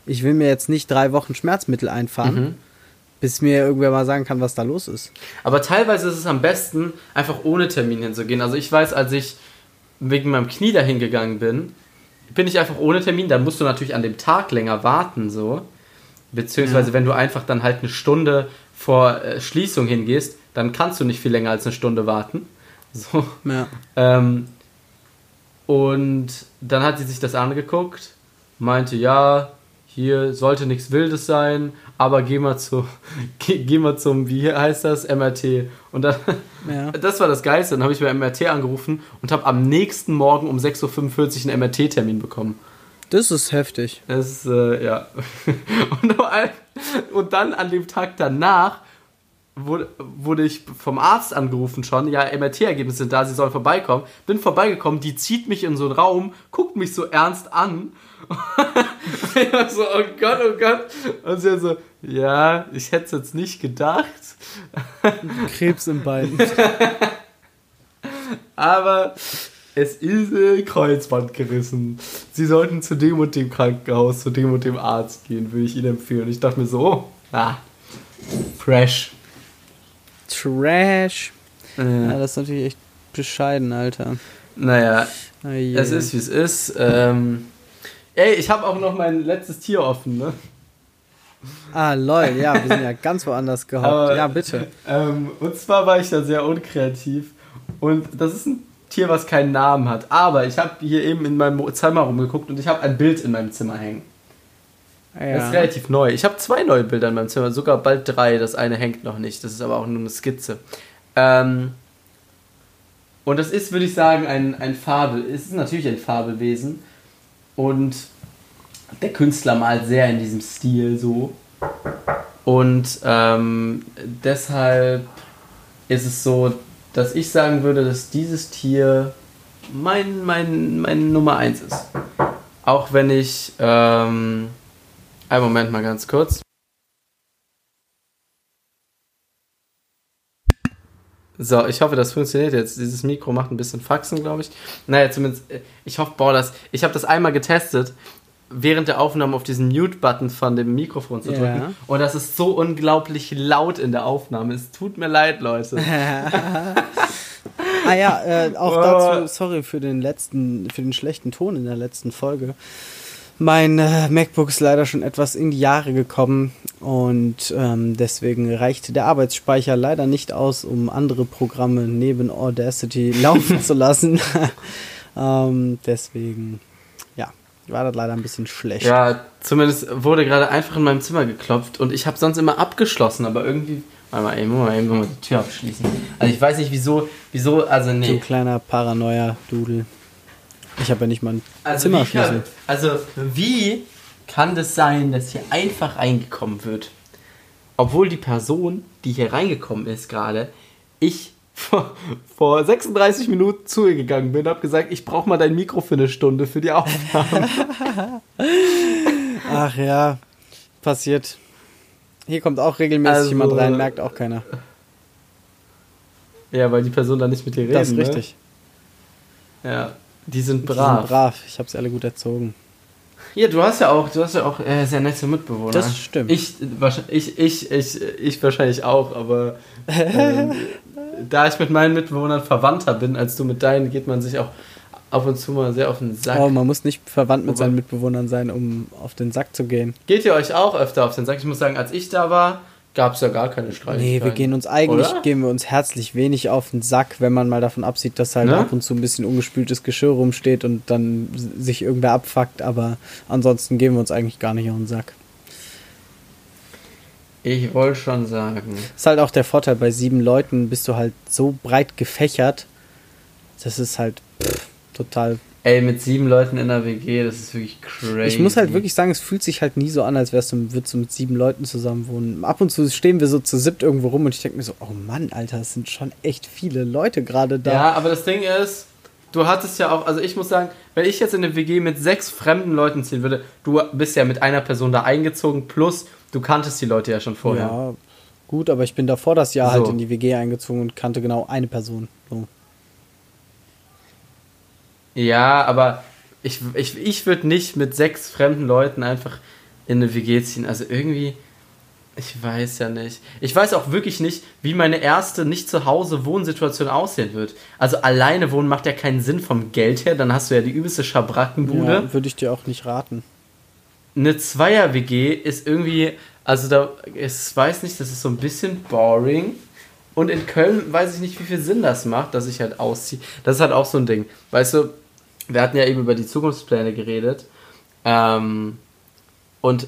ich will mir jetzt nicht drei Wochen Schmerzmittel einfahren, Mhm. bis mir irgendwer mal sagen kann, was da los ist. Aber teilweise ist es am besten, einfach ohne Termin hinzugehen. Also ich weiß, als ich wegen meinem Knie dahin gegangen bin, bin ich einfach ohne Termin. Dann musst du natürlich an dem Tag länger warten, so. Beziehungsweise, wenn du einfach dann halt eine Stunde vor äh, Schließung hingehst, dann kannst du nicht viel länger als eine Stunde warten. So. Ja. Ähm, und dann hat sie sich das angeguckt, meinte, ja, hier sollte nichts Wildes sein, aber geh mal, zu, geh, geh mal zum, wie heißt das, MRT. Und dann, Ja. das war das Geilste, dann habe ich bei MRT angerufen und habe am nächsten Morgen um 6.45 Uhr einen MRT-Termin bekommen. Das ist heftig. Ist, äh, ja. Und, und dann an dem Tag danach wurde, wurde ich vom Arzt angerufen schon, ja, MRT-Ergebnisse sind da, sie soll vorbeikommen. Bin vorbeigekommen, die zieht mich in so einen Raum, guckt mich so ernst an. ich war so, oh Gott, oh Gott. Und sie hat so, ja, ich hätte es jetzt nicht gedacht, Krebs im Bein. aber es ist äh, Kreuzband gerissen. Sie sollten zu dem und dem Krankenhaus, zu dem und dem Arzt gehen, würde ich Ihnen empfehlen. Ich dachte mir so, oh, ah, fresh. Trash. Ja, Äh, das ist natürlich echt bescheiden, Alter. naja, Oh es ist wie es ist. Ähm, ey, ich habe auch noch mein letztes Tier offen, ne? Ah, lol, ja, wir sind ja ganz woanders gehockt. Aber- Ja, bitte. Ähm, und zwar war ich da sehr unkreativ. Und das ist ein Tier, was keinen Namen hat. Aber ich habe hier eben in meinem Zimmer rumgeguckt und ich habe ein Bild in meinem Zimmer hängen. Das ist Ja. relativ neu. Ich habe zwei neue Bilder in meinem Zimmer, sogar bald drei. Das eine hängt noch nicht. Das ist aber auch nur eine Skizze. Ähm, und das ist, würde ich sagen, ein, ein Fabel. Es ist natürlich ein Fabelwesen. Und der Künstler malt sehr in diesem Stil so. Und ähm, deshalb ist es so, dass ich sagen würde, dass dieses Tier mein, mein, mein Nummer 1 ist. Auch wenn ich. Ähm, einen Moment mal ganz kurz. So, ich hoffe, das funktioniert jetzt. Dieses Mikro macht ein bisschen Faxen, glaube ich. Naja, zumindest, äh, ich hoffe, boah, das, ich habe das einmal getestet, während der Aufnahme auf diesen Mute-Button von dem Mikrofon zu drücken. Ja. Und das ist so unglaublich laut in der Aufnahme. Es tut mir leid, Leute. ah ja, äh, auch oh. dazu, sorry für den letzten, für den schlechten Ton in der letzten Folge. Mein äh, MacBook ist leider schon etwas in die Jahre gekommen und ähm, deswegen reicht der Arbeitsspeicher leider nicht aus, um andere Programme neben Audacity laufen zu lassen. ähm, deswegen, war das leider ein bisschen schlecht. Ja, zumindest wurde gerade einfach in meinem Zimmer geklopft und ich habe sonst immer abgeschlossen, aber irgendwie Warte mal, eben, mal eben mal die Tür abschließen. Also ich weiß nicht, wieso, wieso, also nee. Du kleiner Paranoia-Dudel. Ich habe ja nicht mal einen also Zimmerschlüssel. also wie kann das sein, dass hier einfach reingekommen wird? Obwohl die Person, die hier reingekommen ist gerade, ich vor, vor 36 Minuten zu ihr gegangen bin, habe gesagt, ich brauche mal dein Mikro für eine Stunde für die Aufnahme. Ach ja, passiert. Hier kommt auch regelmäßig also, jemand rein, merkt auch keiner. Ja, weil die Person da nicht mit dir redet. Das ist ne? richtig. Ja, die sind brav. Die sind brav. Ich habe sie alle gut erzogen. Ja, du hast ja auch, du hast ja auch äh, sehr nette Mitbewohner. Das stimmt. Ich, ich, ich, ich, ich wahrscheinlich auch, aber äh, da ich mit meinen Mitbewohnern verwandter bin als du mit deinen, geht man sich auch ab und zu mal sehr auf den Sack. Oh, man muss nicht verwandt mit seinen Mitbewohnern sein, um auf den Sack zu gehen. Geht ihr euch auch öfter auf den Sack? Ich muss sagen, als ich da war, gab es ja gar keine Streitigkeiten. Nee, wir gehen uns eigentlich, Oder? gehen wir uns herzlich wenig auf den Sack, wenn man mal davon absieht, dass halt ne? ab und zu ein bisschen ungespültes Geschirr rumsteht und dann sich irgendwer abfuckt, aber ansonsten gehen wir uns eigentlich gar nicht auf den Sack. Ich wollte schon sagen. Ist halt auch der Vorteil, bei sieben Leuten bist du halt so breit gefächert, das ist halt pff, total Ey, mit sieben Leuten in der WG, das ist wirklich crazy. Ich muss halt wirklich sagen, es fühlt sich halt nie so an, als wärst du, würdest du mit sieben Leuten zusammen wohnen. Ab und zu stehen wir so zu siebt irgendwo rum und ich denke mir so, oh Mann, Alter, es sind schon echt viele Leute gerade da. Ja, aber das Ding ist, du hattest ja auch, also ich muss sagen, wenn ich jetzt in eine WG mit sechs fremden Leuten ziehen würde, du bist ja mit einer Person da eingezogen, plus du kanntest die Leute ja schon vorher. Ja, gut, aber ich bin davor das Jahr halt so. halt in die WG eingezogen und kannte genau eine Person. So. Ja, aber ich, ich, ich würde nicht mit sechs fremden Leuten einfach in eine WG ziehen. Also irgendwie, ich weiß ja nicht. Ich weiß auch wirklich nicht, wie meine erste nicht zu Hause Wohnsituation aussehen wird. Also alleine wohnen macht ja keinen Sinn vom Geld her, dann hast du ja die übelste Schabrackenbude. Ja, würde ich dir auch nicht raten. Eine Zweier-WG ist irgendwie, also da, ich weiß nicht, das ist so ein bisschen boring. Und in Köln weiß ich nicht, wie viel Sinn das macht, dass ich halt ausziehe. Das ist halt auch so ein Ding. Weißt du, wir hatten ja eben über die Zukunftspläne geredet. Ähm, und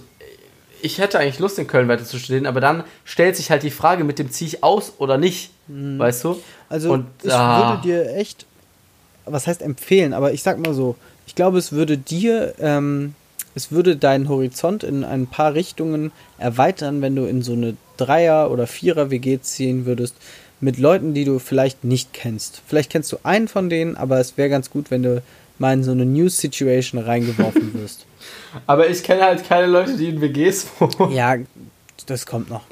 ich hätte eigentlich Lust, in Köln weiter zu studieren, aber dann stellt sich halt die Frage, mit dem ziehe ich aus oder nicht, mhm. weißt du? Also und, ich ah. würde dir echt, was heißt empfehlen, aber ich sag mal so, ich glaube, es würde dir, ähm, es würde deinen Horizont in ein paar Richtungen erweitern, wenn du in so eine Dreier- oder Vierer-WG ziehen würdest, mit Leuten, die du vielleicht nicht kennst. Vielleicht kennst du einen von denen, aber es wäre ganz gut, wenn du mal in so eine News Situation reingeworfen wirst. Aber ich kenne halt keine Leute, die in WGs wohnen. Ja, das kommt noch.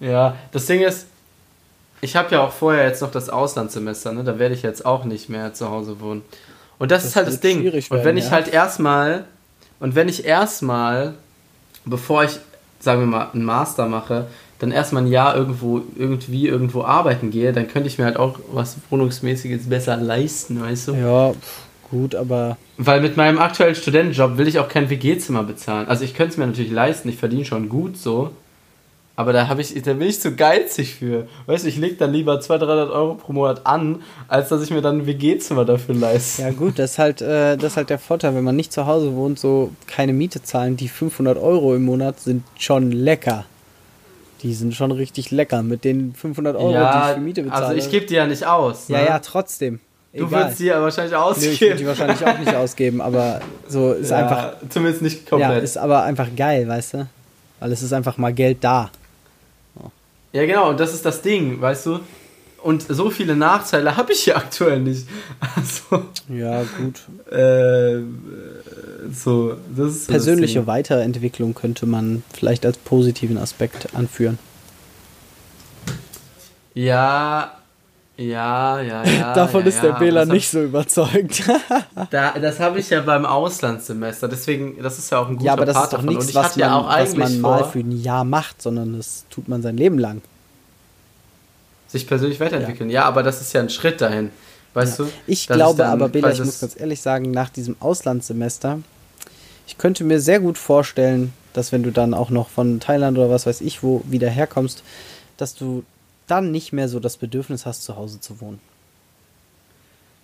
Ja, das Ding ist, ich habe ja auch vorher jetzt noch das Auslandssemester, ne? Da werde ich jetzt auch nicht mehr zu Hause wohnen. Und das, das ist halt das Ding. Werden, und wenn ich halt erstmal, und wenn ich erstmal, bevor ich, sagen wir mal, einen Master mache, dann erstmal ein Jahr irgendwo, irgendwie irgendwo arbeiten gehe, dann könnte ich mir halt auch was Wohnungsmäßiges besser leisten, weißt du? Ja, gut, aber. Weil mit meinem aktuellen Studentenjob will ich auch kein WG-Zimmer bezahlen. Also ich könnte es mir natürlich leisten, ich verdiene schon gut so. Aber da, ich, da bin ich zu geizig für. Weißt du, ich lege dann lieber 200, 300 Euro pro Monat an, als dass ich mir dann ein WG-Zimmer dafür leiste. Ja, gut, das ist, halt, äh, das ist halt der Vorteil, wenn man nicht zu Hause wohnt, so keine Miete zahlen. Die 500 Euro im Monat sind schon lecker. Die sind schon richtig lecker mit den 500 Euro, ja, die ich für Miete bezahle. Also ich gebe die ja nicht aus. Ne? Ja, ja, trotzdem. Du würdest die ja wahrscheinlich ausgeben. Nee, ich würde die wahrscheinlich auch nicht ausgeben, aber so ist ja, einfach. Zumindest nicht komplett. Ja, ist aber einfach geil, weißt du? Weil es ist einfach mal Geld da. Ja, genau, und das ist das Ding, weißt du? Und so viele Nachteile habe ich hier aktuell nicht. Also, ja, gut. Äh, so, das ist Persönliche das Weiterentwicklung könnte man vielleicht als positiven Aspekt anführen. Ja, ja, ja, ja. Davon ja, ist der Bela nicht so überzeugt. da, das habe ich ja beim Auslandssemester, deswegen, das ist ja auch ein guter Ja, aber das Part ist doch nichts, was man, ja was man mal für ein Jahr macht, sondern das tut man sein Leben lang. Sich persönlich weiterentwickeln. Ja, ja aber das ist ja ein Schritt dahin. Weißt ja. du? Ich glaube dann, aber, Bela, ich muss ganz ehrlich sagen, nach diesem Auslandssemester, ich könnte mir sehr gut vorstellen, dass wenn du dann auch noch von Thailand oder was weiß ich wo wieder herkommst, dass du dann nicht mehr so das Bedürfnis hast, zu Hause zu wohnen.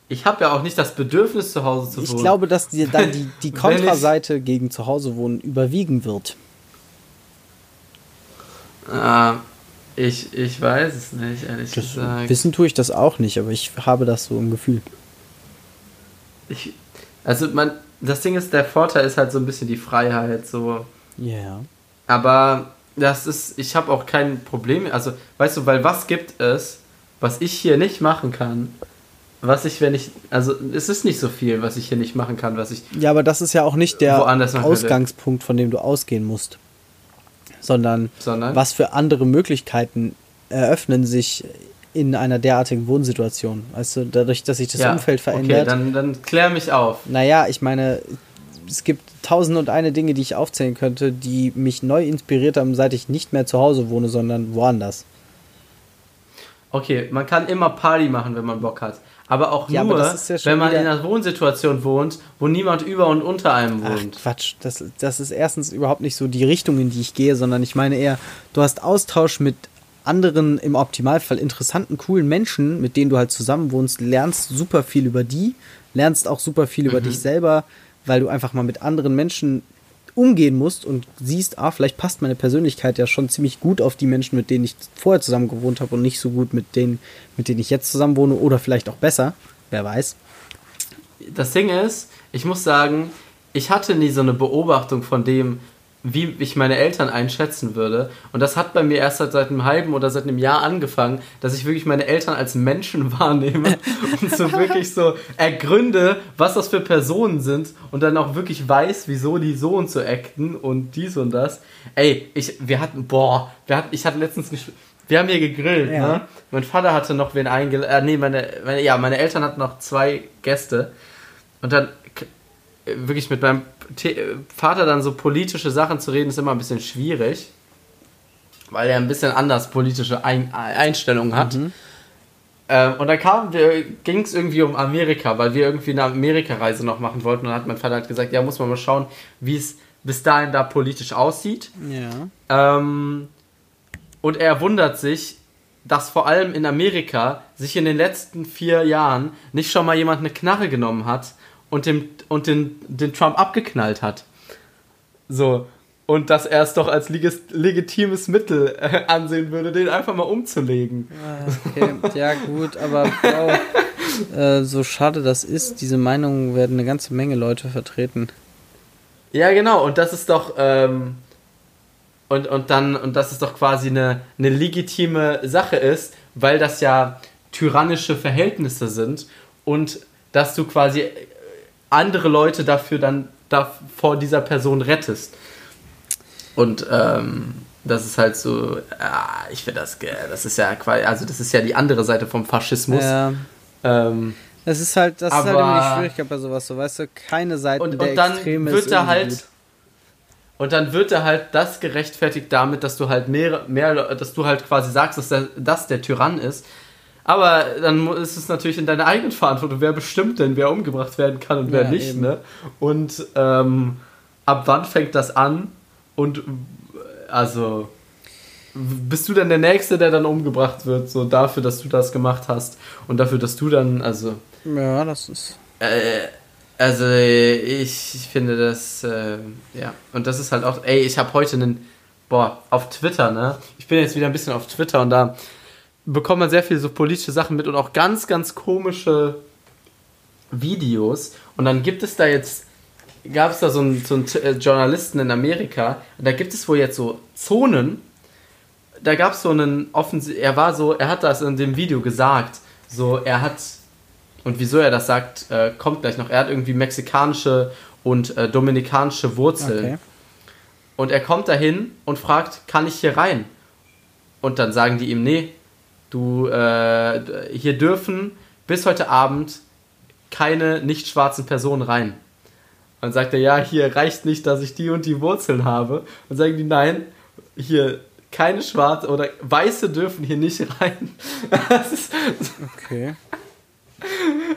Ich habe ja auch nicht das Bedürfnis, zu Hause zu ich wohnen. Ich glaube, dass dir dann die, die Kontraseite gegen zu Hause wohnen überwiegen wird. Ah, ich, ich weiß es nicht, ehrlich das gesagt. Wissen tue ich das auch nicht, aber ich habe das so im Gefühl. Ich, also man, das Ding ist, der Vorteil ist halt so ein bisschen die Freiheit, so. Ja. Yeah. Aber das ist, ich habe auch kein Problem, also weißt du, weil was gibt es, was ich hier nicht machen kann, was ich, wenn ich, also es ist nicht so viel, was ich hier nicht machen kann, was ich. Ja, aber das ist ja auch nicht der Ausgangspunkt, von dem du ausgehen musst sondern, sondern was für andere Möglichkeiten eröffnen sich in einer derartigen Wohnsituation. Also dadurch, dass sich das ja, Umfeld verändert. Okay, dann, dann klär mich auf. Naja, ich meine, es gibt tausend und eine Dinge, die ich aufzählen könnte, die mich neu inspiriert haben, seit ich nicht mehr zu Hause wohne, sondern woanders. Okay, man kann immer Party machen, wenn man Bock hat. Aber auch ja, nur, aber ja wenn man in einer Wohnsituation wohnt, wo niemand über und unter einem wohnt. Ach, Quatsch, das, das ist erstens überhaupt nicht so die Richtung, in die ich gehe, sondern ich meine eher, du hast Austausch mit anderen, im Optimalfall interessanten, coolen Menschen, mit denen du halt zusammen wohnst, lernst super viel über die, lernst auch super viel mhm. über dich selber, weil du einfach mal mit anderen Menschen umgehen musst und siehst, ah, vielleicht passt meine Persönlichkeit ja schon ziemlich gut auf die Menschen, mit denen ich vorher zusammen gewohnt habe und nicht so gut mit denen, mit denen ich jetzt zusammen wohne oder vielleicht auch besser, wer weiß. Das Ding ist, ich muss sagen, ich hatte nie so eine Beobachtung von dem, wie ich meine Eltern einschätzen würde. Und das hat bei mir erst seit, seit einem halben oder seit einem Jahr angefangen, dass ich wirklich meine Eltern als Menschen wahrnehme und so wirklich so ergründe, was das für Personen sind und dann auch wirklich weiß, wieso die so und so acten und dies und das. Ey, ich, wir hatten, boah, wir hatten, ich hatte letztens wir haben hier gegrillt, ja. ne? Mein Vater hatte noch wen eingeladen. Äh, nee, meine, meine, ja, meine Eltern hatten noch zwei Gäste. Und dann wirklich mit meinem Vater dann so politische Sachen zu reden, ist immer ein bisschen schwierig, weil er ein bisschen anders politische ein Einstellungen hat. Mhm. Ähm, und dann ging es irgendwie um Amerika, weil wir irgendwie eine Amerika-Reise noch machen wollten. Und dann hat mein Vater halt gesagt, ja, muss man mal schauen, wie es bis dahin da politisch aussieht. Ja. Ähm, und er wundert sich, dass vor allem in Amerika sich in den letzten vier Jahren nicht schon mal jemand eine Knarre genommen hat und, dem, und den, den Trump abgeknallt hat. So. Und dass er es doch als legitimes Mittel äh, ansehen würde, den einfach mal umzulegen. Okay. ja, gut, aber oh, äh, so schade das ist, diese Meinungen werden eine ganze Menge Leute vertreten. Ja, genau, und das ist doch. Ähm, und, und dann, und dass es doch quasi eine, eine legitime Sache ist, weil das ja tyrannische Verhältnisse sind und dass du quasi andere Leute dafür dann da vor dieser Person rettest. Und ähm, das ist halt so, ah, ich finde das, das ist ja quasi, also das ist ja die andere Seite vom Faschismus. Ja. Ähm, das ist halt, das aber, ist halt immer die Schwierigkeit bei sowas, so weißt du, keine Seite und, der und dann Extreme wird er halt gut. und dann wird er halt das gerechtfertigt damit, dass du halt mehr, mehr dass du halt quasi sagst, dass der, dass der Tyrann ist, aber dann ist es natürlich in deiner eigenen Verantwortung, wer bestimmt denn, wer umgebracht werden kann und wer ja, nicht. Ne? Und ähm, ab wann fängt das an? Und also bist du dann der Nächste, der dann umgebracht wird, so dafür, dass du das gemacht hast und dafür, dass du dann, also. Ja, das ist. Äh, also ich finde das, äh, ja. Und das ist halt auch, ey, ich habe heute einen, boah, auf Twitter, ne? Ich bin jetzt wieder ein bisschen auf Twitter und da bekommt man sehr viele so politische Sachen mit und auch ganz, ganz komische Videos und dann gibt es da jetzt, gab es da so einen, so einen äh, Journalisten in Amerika, da gibt es wohl jetzt so Zonen, da gab es so einen offensiv, er war so, er hat das in dem Video gesagt, so er hat, und wieso er das sagt, äh, kommt gleich noch, er hat irgendwie mexikanische und äh, dominikanische Wurzeln. Okay. Und er kommt dahin und fragt, kann ich hier rein? Und dann sagen die ihm, nee, du, äh, hier dürfen bis heute Abend keine nicht schwarzen Personen rein. Und sagt er, ja, hier reicht nicht, dass ich die und die Wurzeln habe. Und sagen die, nein, hier keine schwarze oder weiße dürfen hier nicht rein. Das ist, okay.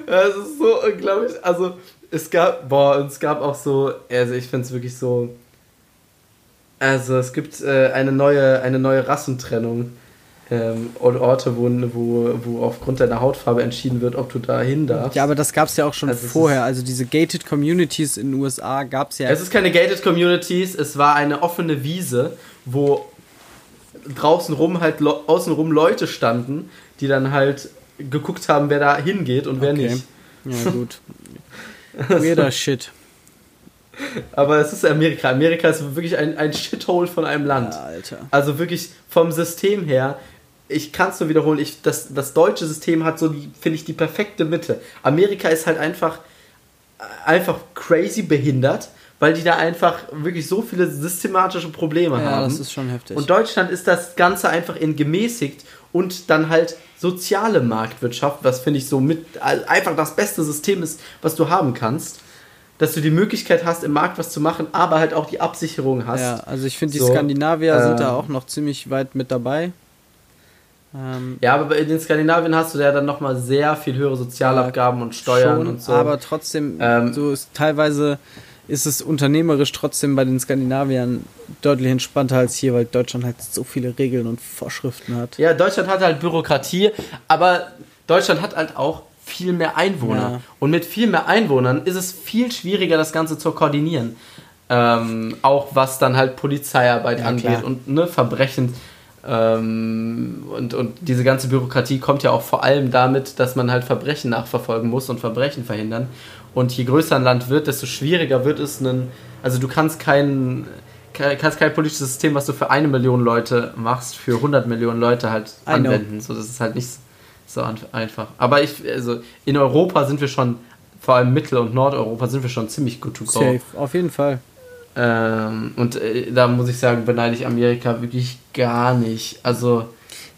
Das ist so unglaublich. Also, es gab, boah, und es gab auch so, also ich finde es wirklich so. Also, es gibt äh, eine, neue, eine neue Rassentrennung ähm, Orte, wo, wo, wo aufgrund deiner Hautfarbe entschieden wird, ob du da hin darfst. Ja, aber das gab es ja auch schon also vorher. Also diese gated Communities in den USA gab es ja. Es ist keine gated Communities, es war eine offene Wiese, wo draußen rum halt außenrum Leute standen, die dann halt geguckt haben, wer da hingeht und wer okay. nicht. Ja, gut. Weirder Shit. Aber es ist Amerika. Amerika ist wirklich ein, ein Shithole von einem Land. Ja, Alter. Also wirklich vom System her ich kann es nur wiederholen, ich, das, das deutsche System hat so, finde ich, die perfekte Mitte. Amerika ist halt einfach, einfach crazy behindert, weil die da einfach wirklich so viele systematische Probleme ja, haben. Ja, das ist schon heftig. Und Deutschland ist das Ganze einfach in gemäßigt und dann halt soziale Marktwirtschaft, was finde ich so mit einfach das beste System ist, was du haben kannst dass du die Möglichkeit hast, im Markt was zu machen, aber halt auch die Absicherung hast. Ja, also ich finde, die so, Skandinavier äh, sind da auch noch ziemlich weit mit dabei. Ähm, ja, aber in den Skandinavien hast du ja dann nochmal sehr viel höhere Sozialabgaben und Steuern schon, und so. Aber trotzdem, ähm, so ist teilweise ist es unternehmerisch trotzdem bei den Skandinaviern deutlich entspannter als hier, weil Deutschland halt so viele Regeln und Vorschriften hat. Ja, Deutschland hat halt Bürokratie, aber Deutschland hat halt auch viel mehr Einwohner. Ja. Und mit viel mehr Einwohnern ist es viel schwieriger, das Ganze zu koordinieren. Ähm, auch was dann halt Polizeiarbeit ja, angeht klar. und ne, Verbrechen ähm, und, und diese ganze Bürokratie kommt ja auch vor allem damit, dass man halt Verbrechen nachverfolgen muss und Verbrechen verhindern. Und je größer ein Land wird, desto schwieriger wird es, einen, also du kannst kein, kannst kein politisches System, was du für eine Million Leute machst, für 100 Millionen Leute halt anwenden. So, das ist halt nicht so einfach. Aber ich, also in Europa sind wir schon, vor allem Mittel- und Nordeuropa, sind wir schon ziemlich gut to go. Safe, auf jeden Fall. Ähm, und äh, da muss ich sagen, beneide ich Amerika wirklich gar nicht. Also.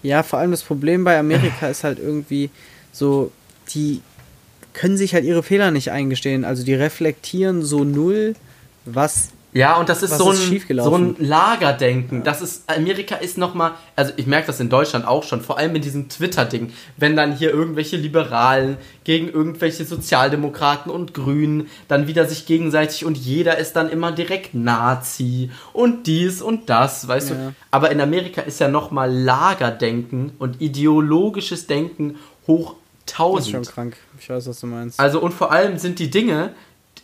Ja, vor allem das Problem bei Amerika ist halt irgendwie so, die können sich halt ihre Fehler nicht eingestehen. Also die reflektieren so null, was ja, und das ist, so, ist ein, so ein Lagerdenken. Ja. Das ist, Amerika ist nochmal, also ich merke das in Deutschland auch schon, vor allem in diesem Twitter-Ding, wenn dann hier irgendwelche Liberalen gegen irgendwelche Sozialdemokraten und Grünen dann wieder sich gegenseitig und jeder ist dann immer direkt Nazi und dies und das, weißt ja. du. Aber in Amerika ist ja nochmal Lagerdenken und ideologisches Denken hoch tausend. Das ist schon krank. Ich weiß, was du meinst. Also und vor allem sind die Dinge,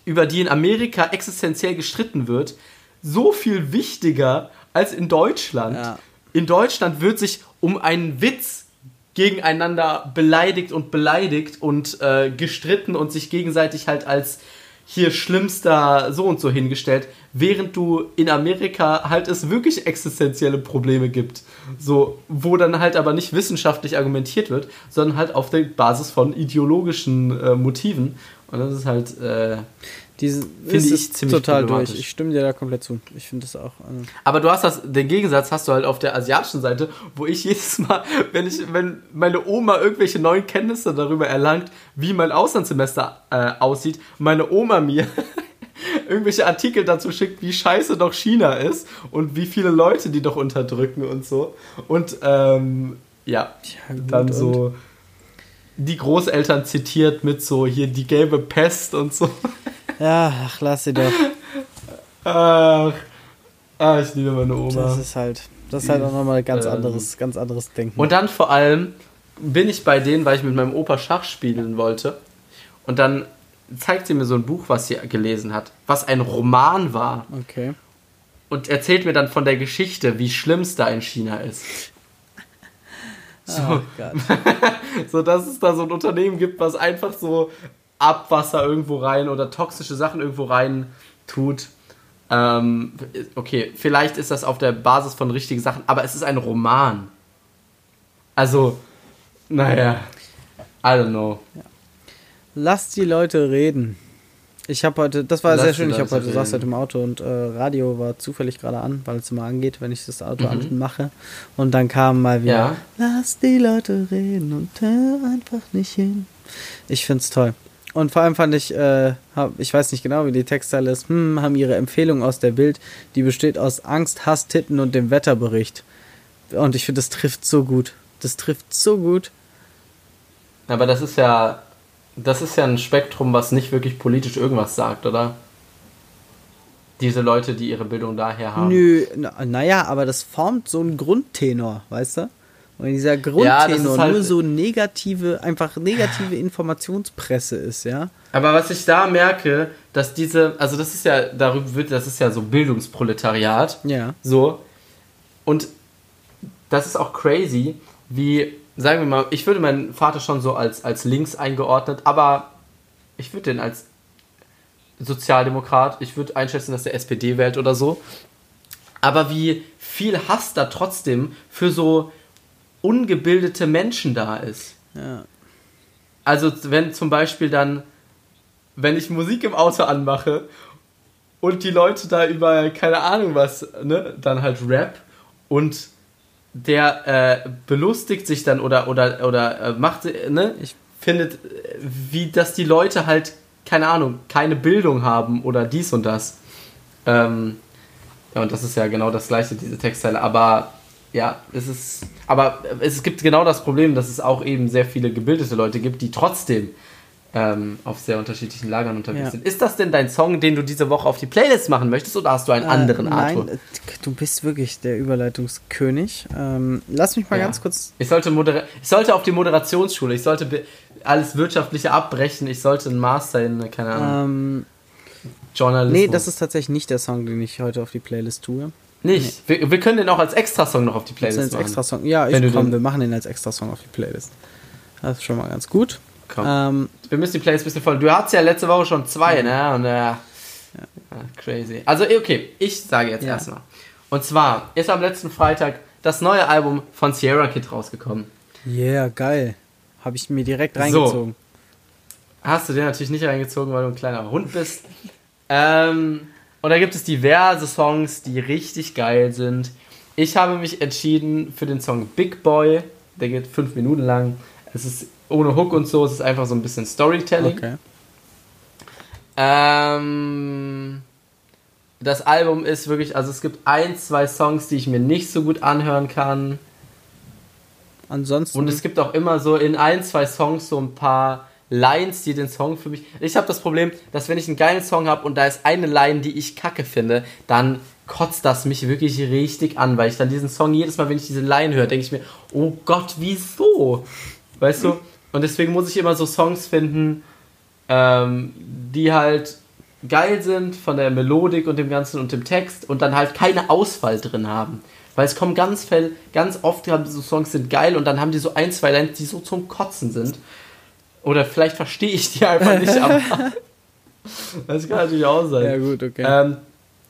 über die in Amerika existenziell gestritten wird, so viel wichtiger als in Deutschland. Ja. In Deutschland wird sich um einen Witz gegeneinander beleidigt und beleidigt und äh, gestritten und sich gegenseitig halt als hier schlimmster so und so hingestellt, während du in Amerika halt es wirklich existenzielle Probleme gibt, so wo dann halt aber nicht wissenschaftlich argumentiert wird, sondern halt auf der Basis von ideologischen äh, Motiven und das ist halt, äh, finde ich ziemlich total durch. Ich stimme dir da komplett zu. Ich finde das auch. Also Aber du hast das, den Gegensatz hast du halt auf der asiatischen Seite, wo ich jedes Mal, wenn ich, wenn meine Oma irgendwelche neuen Kenntnisse darüber erlangt, wie mein Auslandssemester äh, aussieht, meine Oma mir irgendwelche Artikel dazu schickt, wie scheiße doch China ist und wie viele Leute die doch unterdrücken und so. Und ähm, ja, ja dann so die Großeltern zitiert mit so hier die gelbe Pest und so. Ja, ach, lass sie doch. Ach, ah, ich liebe meine Oma. Das ist halt, das ist halt auch nochmal ganz ähm, anderes, ganz anderes Denken. Und dann vor allem bin ich bei denen, weil ich mit meinem Opa Schach spielen wollte. Und dann zeigt sie mir so ein Buch, was sie gelesen hat, was ein Roman war. Okay. Und erzählt mir dann von der Geschichte, wie schlimm es da in China ist. So, oh so, dass es da so ein Unternehmen gibt, was einfach so Abwasser irgendwo rein oder toxische Sachen irgendwo rein tut. Ähm, okay, vielleicht ist das auf der Basis von richtigen Sachen, aber es ist ein Roman. Also, naja, I don't know. Ja. Lass die Leute reden. Ich habe heute, das war Lass sehr schön, ich habe heute, saß heute im Auto und äh, Radio war zufällig gerade an, weil es immer angeht, wenn ich das Auto mhm. anmache. Und dann kam mal wieder, ja. lass die Leute reden und hör einfach nicht hin. Ich find's toll. Und vor allem fand ich, äh, hab, ich weiß nicht genau, wie die Textzeile ist, hm, haben ihre Empfehlung aus der Bild, die besteht aus Angst, Hass, Titten und dem Wetterbericht. Und ich finde, das trifft so gut. Das trifft so gut. Aber das ist ja das ist ja ein Spektrum, was nicht wirklich politisch irgendwas sagt, oder? Diese Leute, die ihre Bildung daher haben. Nö, naja, aber das formt so einen Grundtenor, weißt du? Und dieser Grundtenor ja, halt nur so negative, einfach negative Informationspresse ist, ja. Aber was ich da merke, dass diese, also das ist ja, darüber wird, das ist ja so Bildungsproletariat. Ja. So. Und das ist auch crazy, wie sagen wir mal, ich würde meinen Vater schon so als, als links eingeordnet, aber ich würde den als Sozialdemokrat, ich würde einschätzen, dass der SPD wählt oder so. Aber wie viel Hass da trotzdem für so ungebildete Menschen da ist. Ja. Also wenn zum Beispiel dann, wenn ich Musik im Auto anmache und die Leute da über, keine Ahnung was, ne, dann halt Rap und der äh, belustigt sich dann oder oder oder äh, macht ne? Ich findet wie dass die Leute halt keine Ahnung keine Bildung haben oder dies und das. Ähm, ja und das ist ja genau das gleiche diese Textteile. Aber ja es ist aber es gibt genau das Problem dass es auch eben sehr viele gebildete Leute gibt die trotzdem ähm, auf sehr unterschiedlichen Lagern unterwegs ja. sind. Ist das denn dein Song, den du diese Woche auf die Playlist machen möchtest oder hast du einen äh, anderen? Nein, äh, du bist wirklich der Überleitungskönig. Ähm, lass mich mal ja. ganz kurz. Ich sollte, ich sollte auf die Moderationsschule, ich sollte alles Wirtschaftliche abbrechen, ich sollte einen Master in, keine Ahnung. Ähm, Journalismus. Nee, das ist tatsächlich nicht der Song, den ich heute auf die Playlist tue. Nicht? Nee. Wir, wir, können den auch als Extrasong noch auf die Playlist als machen. Extrasong. Ja, ich komm, wir machen den als Extrasong auf die Playlist. Das ist schon mal ganz gut. Komm. Ähm, wir müssen die Playlist ein bisschen voll. Du hattest ja letzte Woche schon zwei, ne? Und äh, ja. crazy. Also, okay, ich sage jetzt ja. erstmal. Und zwar ist am letzten Freitag das neue Album von Sierra Kid rausgekommen. Yeah, geil. Habe ich mir direkt reingezogen. So. Hast du dir natürlich nicht reingezogen, weil du ein kleiner Hund bist. ähm, und da gibt es diverse Songs, die richtig geil sind. Ich habe mich entschieden für den Song Big Boy. Der geht fünf Minuten lang. Es ist ohne Hook und so, es ist einfach so ein bisschen Storytelling. Okay. Ähm, das Album ist wirklich, also es gibt ein, zwei Songs, die ich mir nicht so gut anhören kann. Ansonsten. Und es gibt auch immer so in ein, zwei Songs so ein paar Lines, die den Song für mich. Ich habe das Problem, dass wenn ich einen geilen Song habe und da ist eine Line, die ich kacke finde, dann kotzt das mich wirklich richtig an, weil ich dann diesen Song jedes Mal, wenn ich diese Line höre, denke ich mir, oh Gott, wieso? Weißt du? Und deswegen muss ich immer so Songs finden, ähm, die halt geil sind von der Melodik und dem Ganzen und dem Text und dann halt keine Ausfall drin haben. Weil es kommen ganz, viel, ganz oft, haben so Songs sind geil und dann haben die so ein, zwei Lines, die so zum Kotzen sind. Oder vielleicht verstehe ich die einfach nicht, aber das kann natürlich auch sein. Ja, gut, okay. Ähm,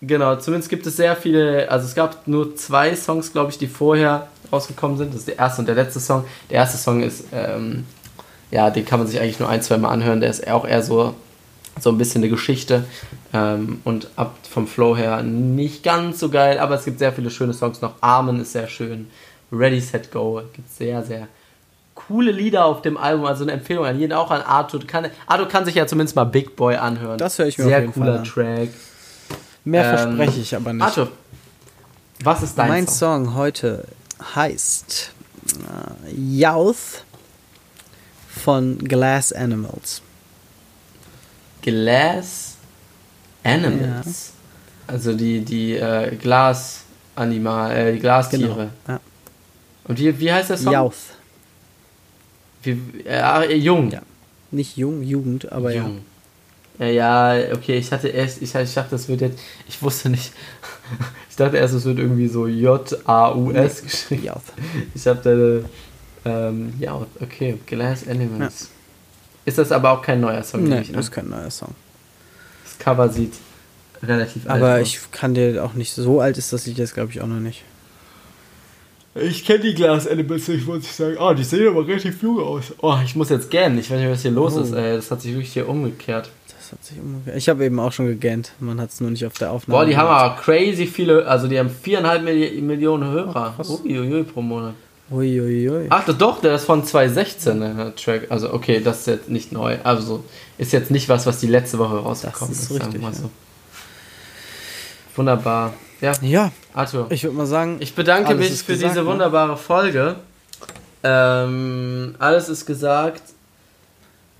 genau, zumindest gibt es sehr viele, also es gab nur zwei Songs, glaube ich, die vorher rausgekommen sind. Das ist der erste und der letzte Song. Der erste Song ist ähm, ja, den kann man sich eigentlich nur ein, zwei Mal anhören. Der ist auch eher so, so ein bisschen eine Geschichte ähm, und ab vom Flow her nicht ganz so geil, aber es gibt sehr viele schöne Songs noch. Armen ist sehr schön. Ready, Set, Go gibt sehr, sehr coole Lieder auf dem Album, also eine Empfehlung an jeden, auch an Arthur. Kann, Arthur kann sich ja zumindest mal Big Boy anhören. Das höre ich mir Sehr auf jeden cooler Fall an. Track. Mehr ähm, verspreche ich aber nicht. Arthur, was ist dein mein Song? Mein Song heute heißt uh, Youth von Glass Animals. Glass Animals? Ja. Also die, die äh, Glasanimal, äh, die Glastiere. Genau, ja. Und wie, wie heißt das Song? Youth. Wie, äh, jung. Ja. Nicht jung, Jugend, aber jung. ja. Ja, okay, ich hatte erst, ich, ich dachte, das wird jetzt, ich wusste nicht, ich dachte erst, es wird irgendwie so J-A-U-S geschrieben. Ich habe da ähm, ja, okay, Glass Animals. Ja. Ist das aber auch kein neuer Song? Nee, das ist kein neuer Song. Das Cover sieht relativ alt Aber aus. ich kann dir auch nicht, so alt ist das Lied jetzt glaube ich auch noch nicht. Ich kenne die Glass Animals nicht, muss ich sagen. Oh, die sehen aber relativ jung aus. Oh, ich muss jetzt gähnen. Ich weiß nicht, was hier los oh. ist. Ey. Das hat sich wirklich hier umgekehrt. Das hat sich umgekehrt. Ich habe eben auch schon gegähnt. Man hat es nur nicht auf der Aufnahme. Boah, die gemacht. haben aber crazy viele. Also, die haben viereinhalb Milli Millionen Hörer. Oh, Uiuiui pro Monat. Uiuiui. Ach, doch, der ist von 2016, der Track. Also, okay, das ist jetzt nicht neu. Also, ist jetzt nicht was, was die letzte Woche rausgekommen das ist. ist richtig, so. Wunderbar. Ja. Ja. Arthur. Ich würde mal sagen. Ich bedanke mich für gesagt, diese ne? wunderbare Folge. Ähm, alles ist gesagt.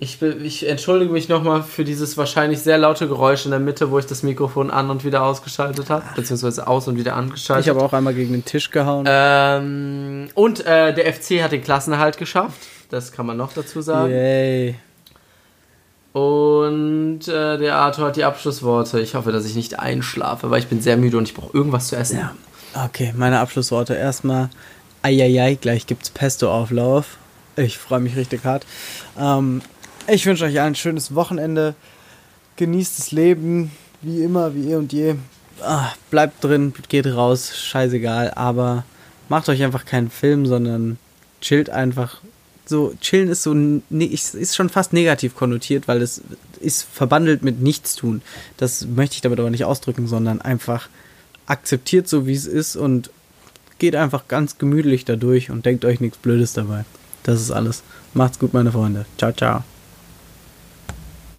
Ich, ich entschuldige mich nochmal für dieses wahrscheinlich sehr laute Geräusch in der Mitte, wo ich das Mikrofon an und wieder ausgeschaltet habe, beziehungsweise aus und wieder angeschaltet. Ich habe auch einmal gegen den Tisch gehauen. Ähm, und äh, der FC hat den Klassenerhalt geschafft. Das kann man noch dazu sagen. Yay. Und äh, der Arthur hat die Abschlussworte. Ich hoffe, dass ich nicht einschlafe, weil ich bin sehr müde und ich brauche irgendwas zu essen. Ja. Okay, meine Abschlussworte. Erstmal, eieiei, gleich gibt's Pesto-Auflauf. Ich freue mich richtig hart. Ähm, ich wünsche euch ein schönes Wochenende. Genießt das Leben, wie immer, wie eh und je. Ah, bleibt drin, geht raus, scheißegal. Aber macht euch einfach keinen Film, sondern chillt einfach so, chillen ist so, ist schon fast negativ konnotiert, weil es ist verbandelt mit Nichtstun. Das möchte ich damit aber nicht ausdrücken, sondern einfach akzeptiert so, wie es ist und geht einfach ganz gemütlich dadurch und denkt euch nichts Blödes dabei. Das ist alles. Macht's gut, meine Freunde. Ciao, ciao.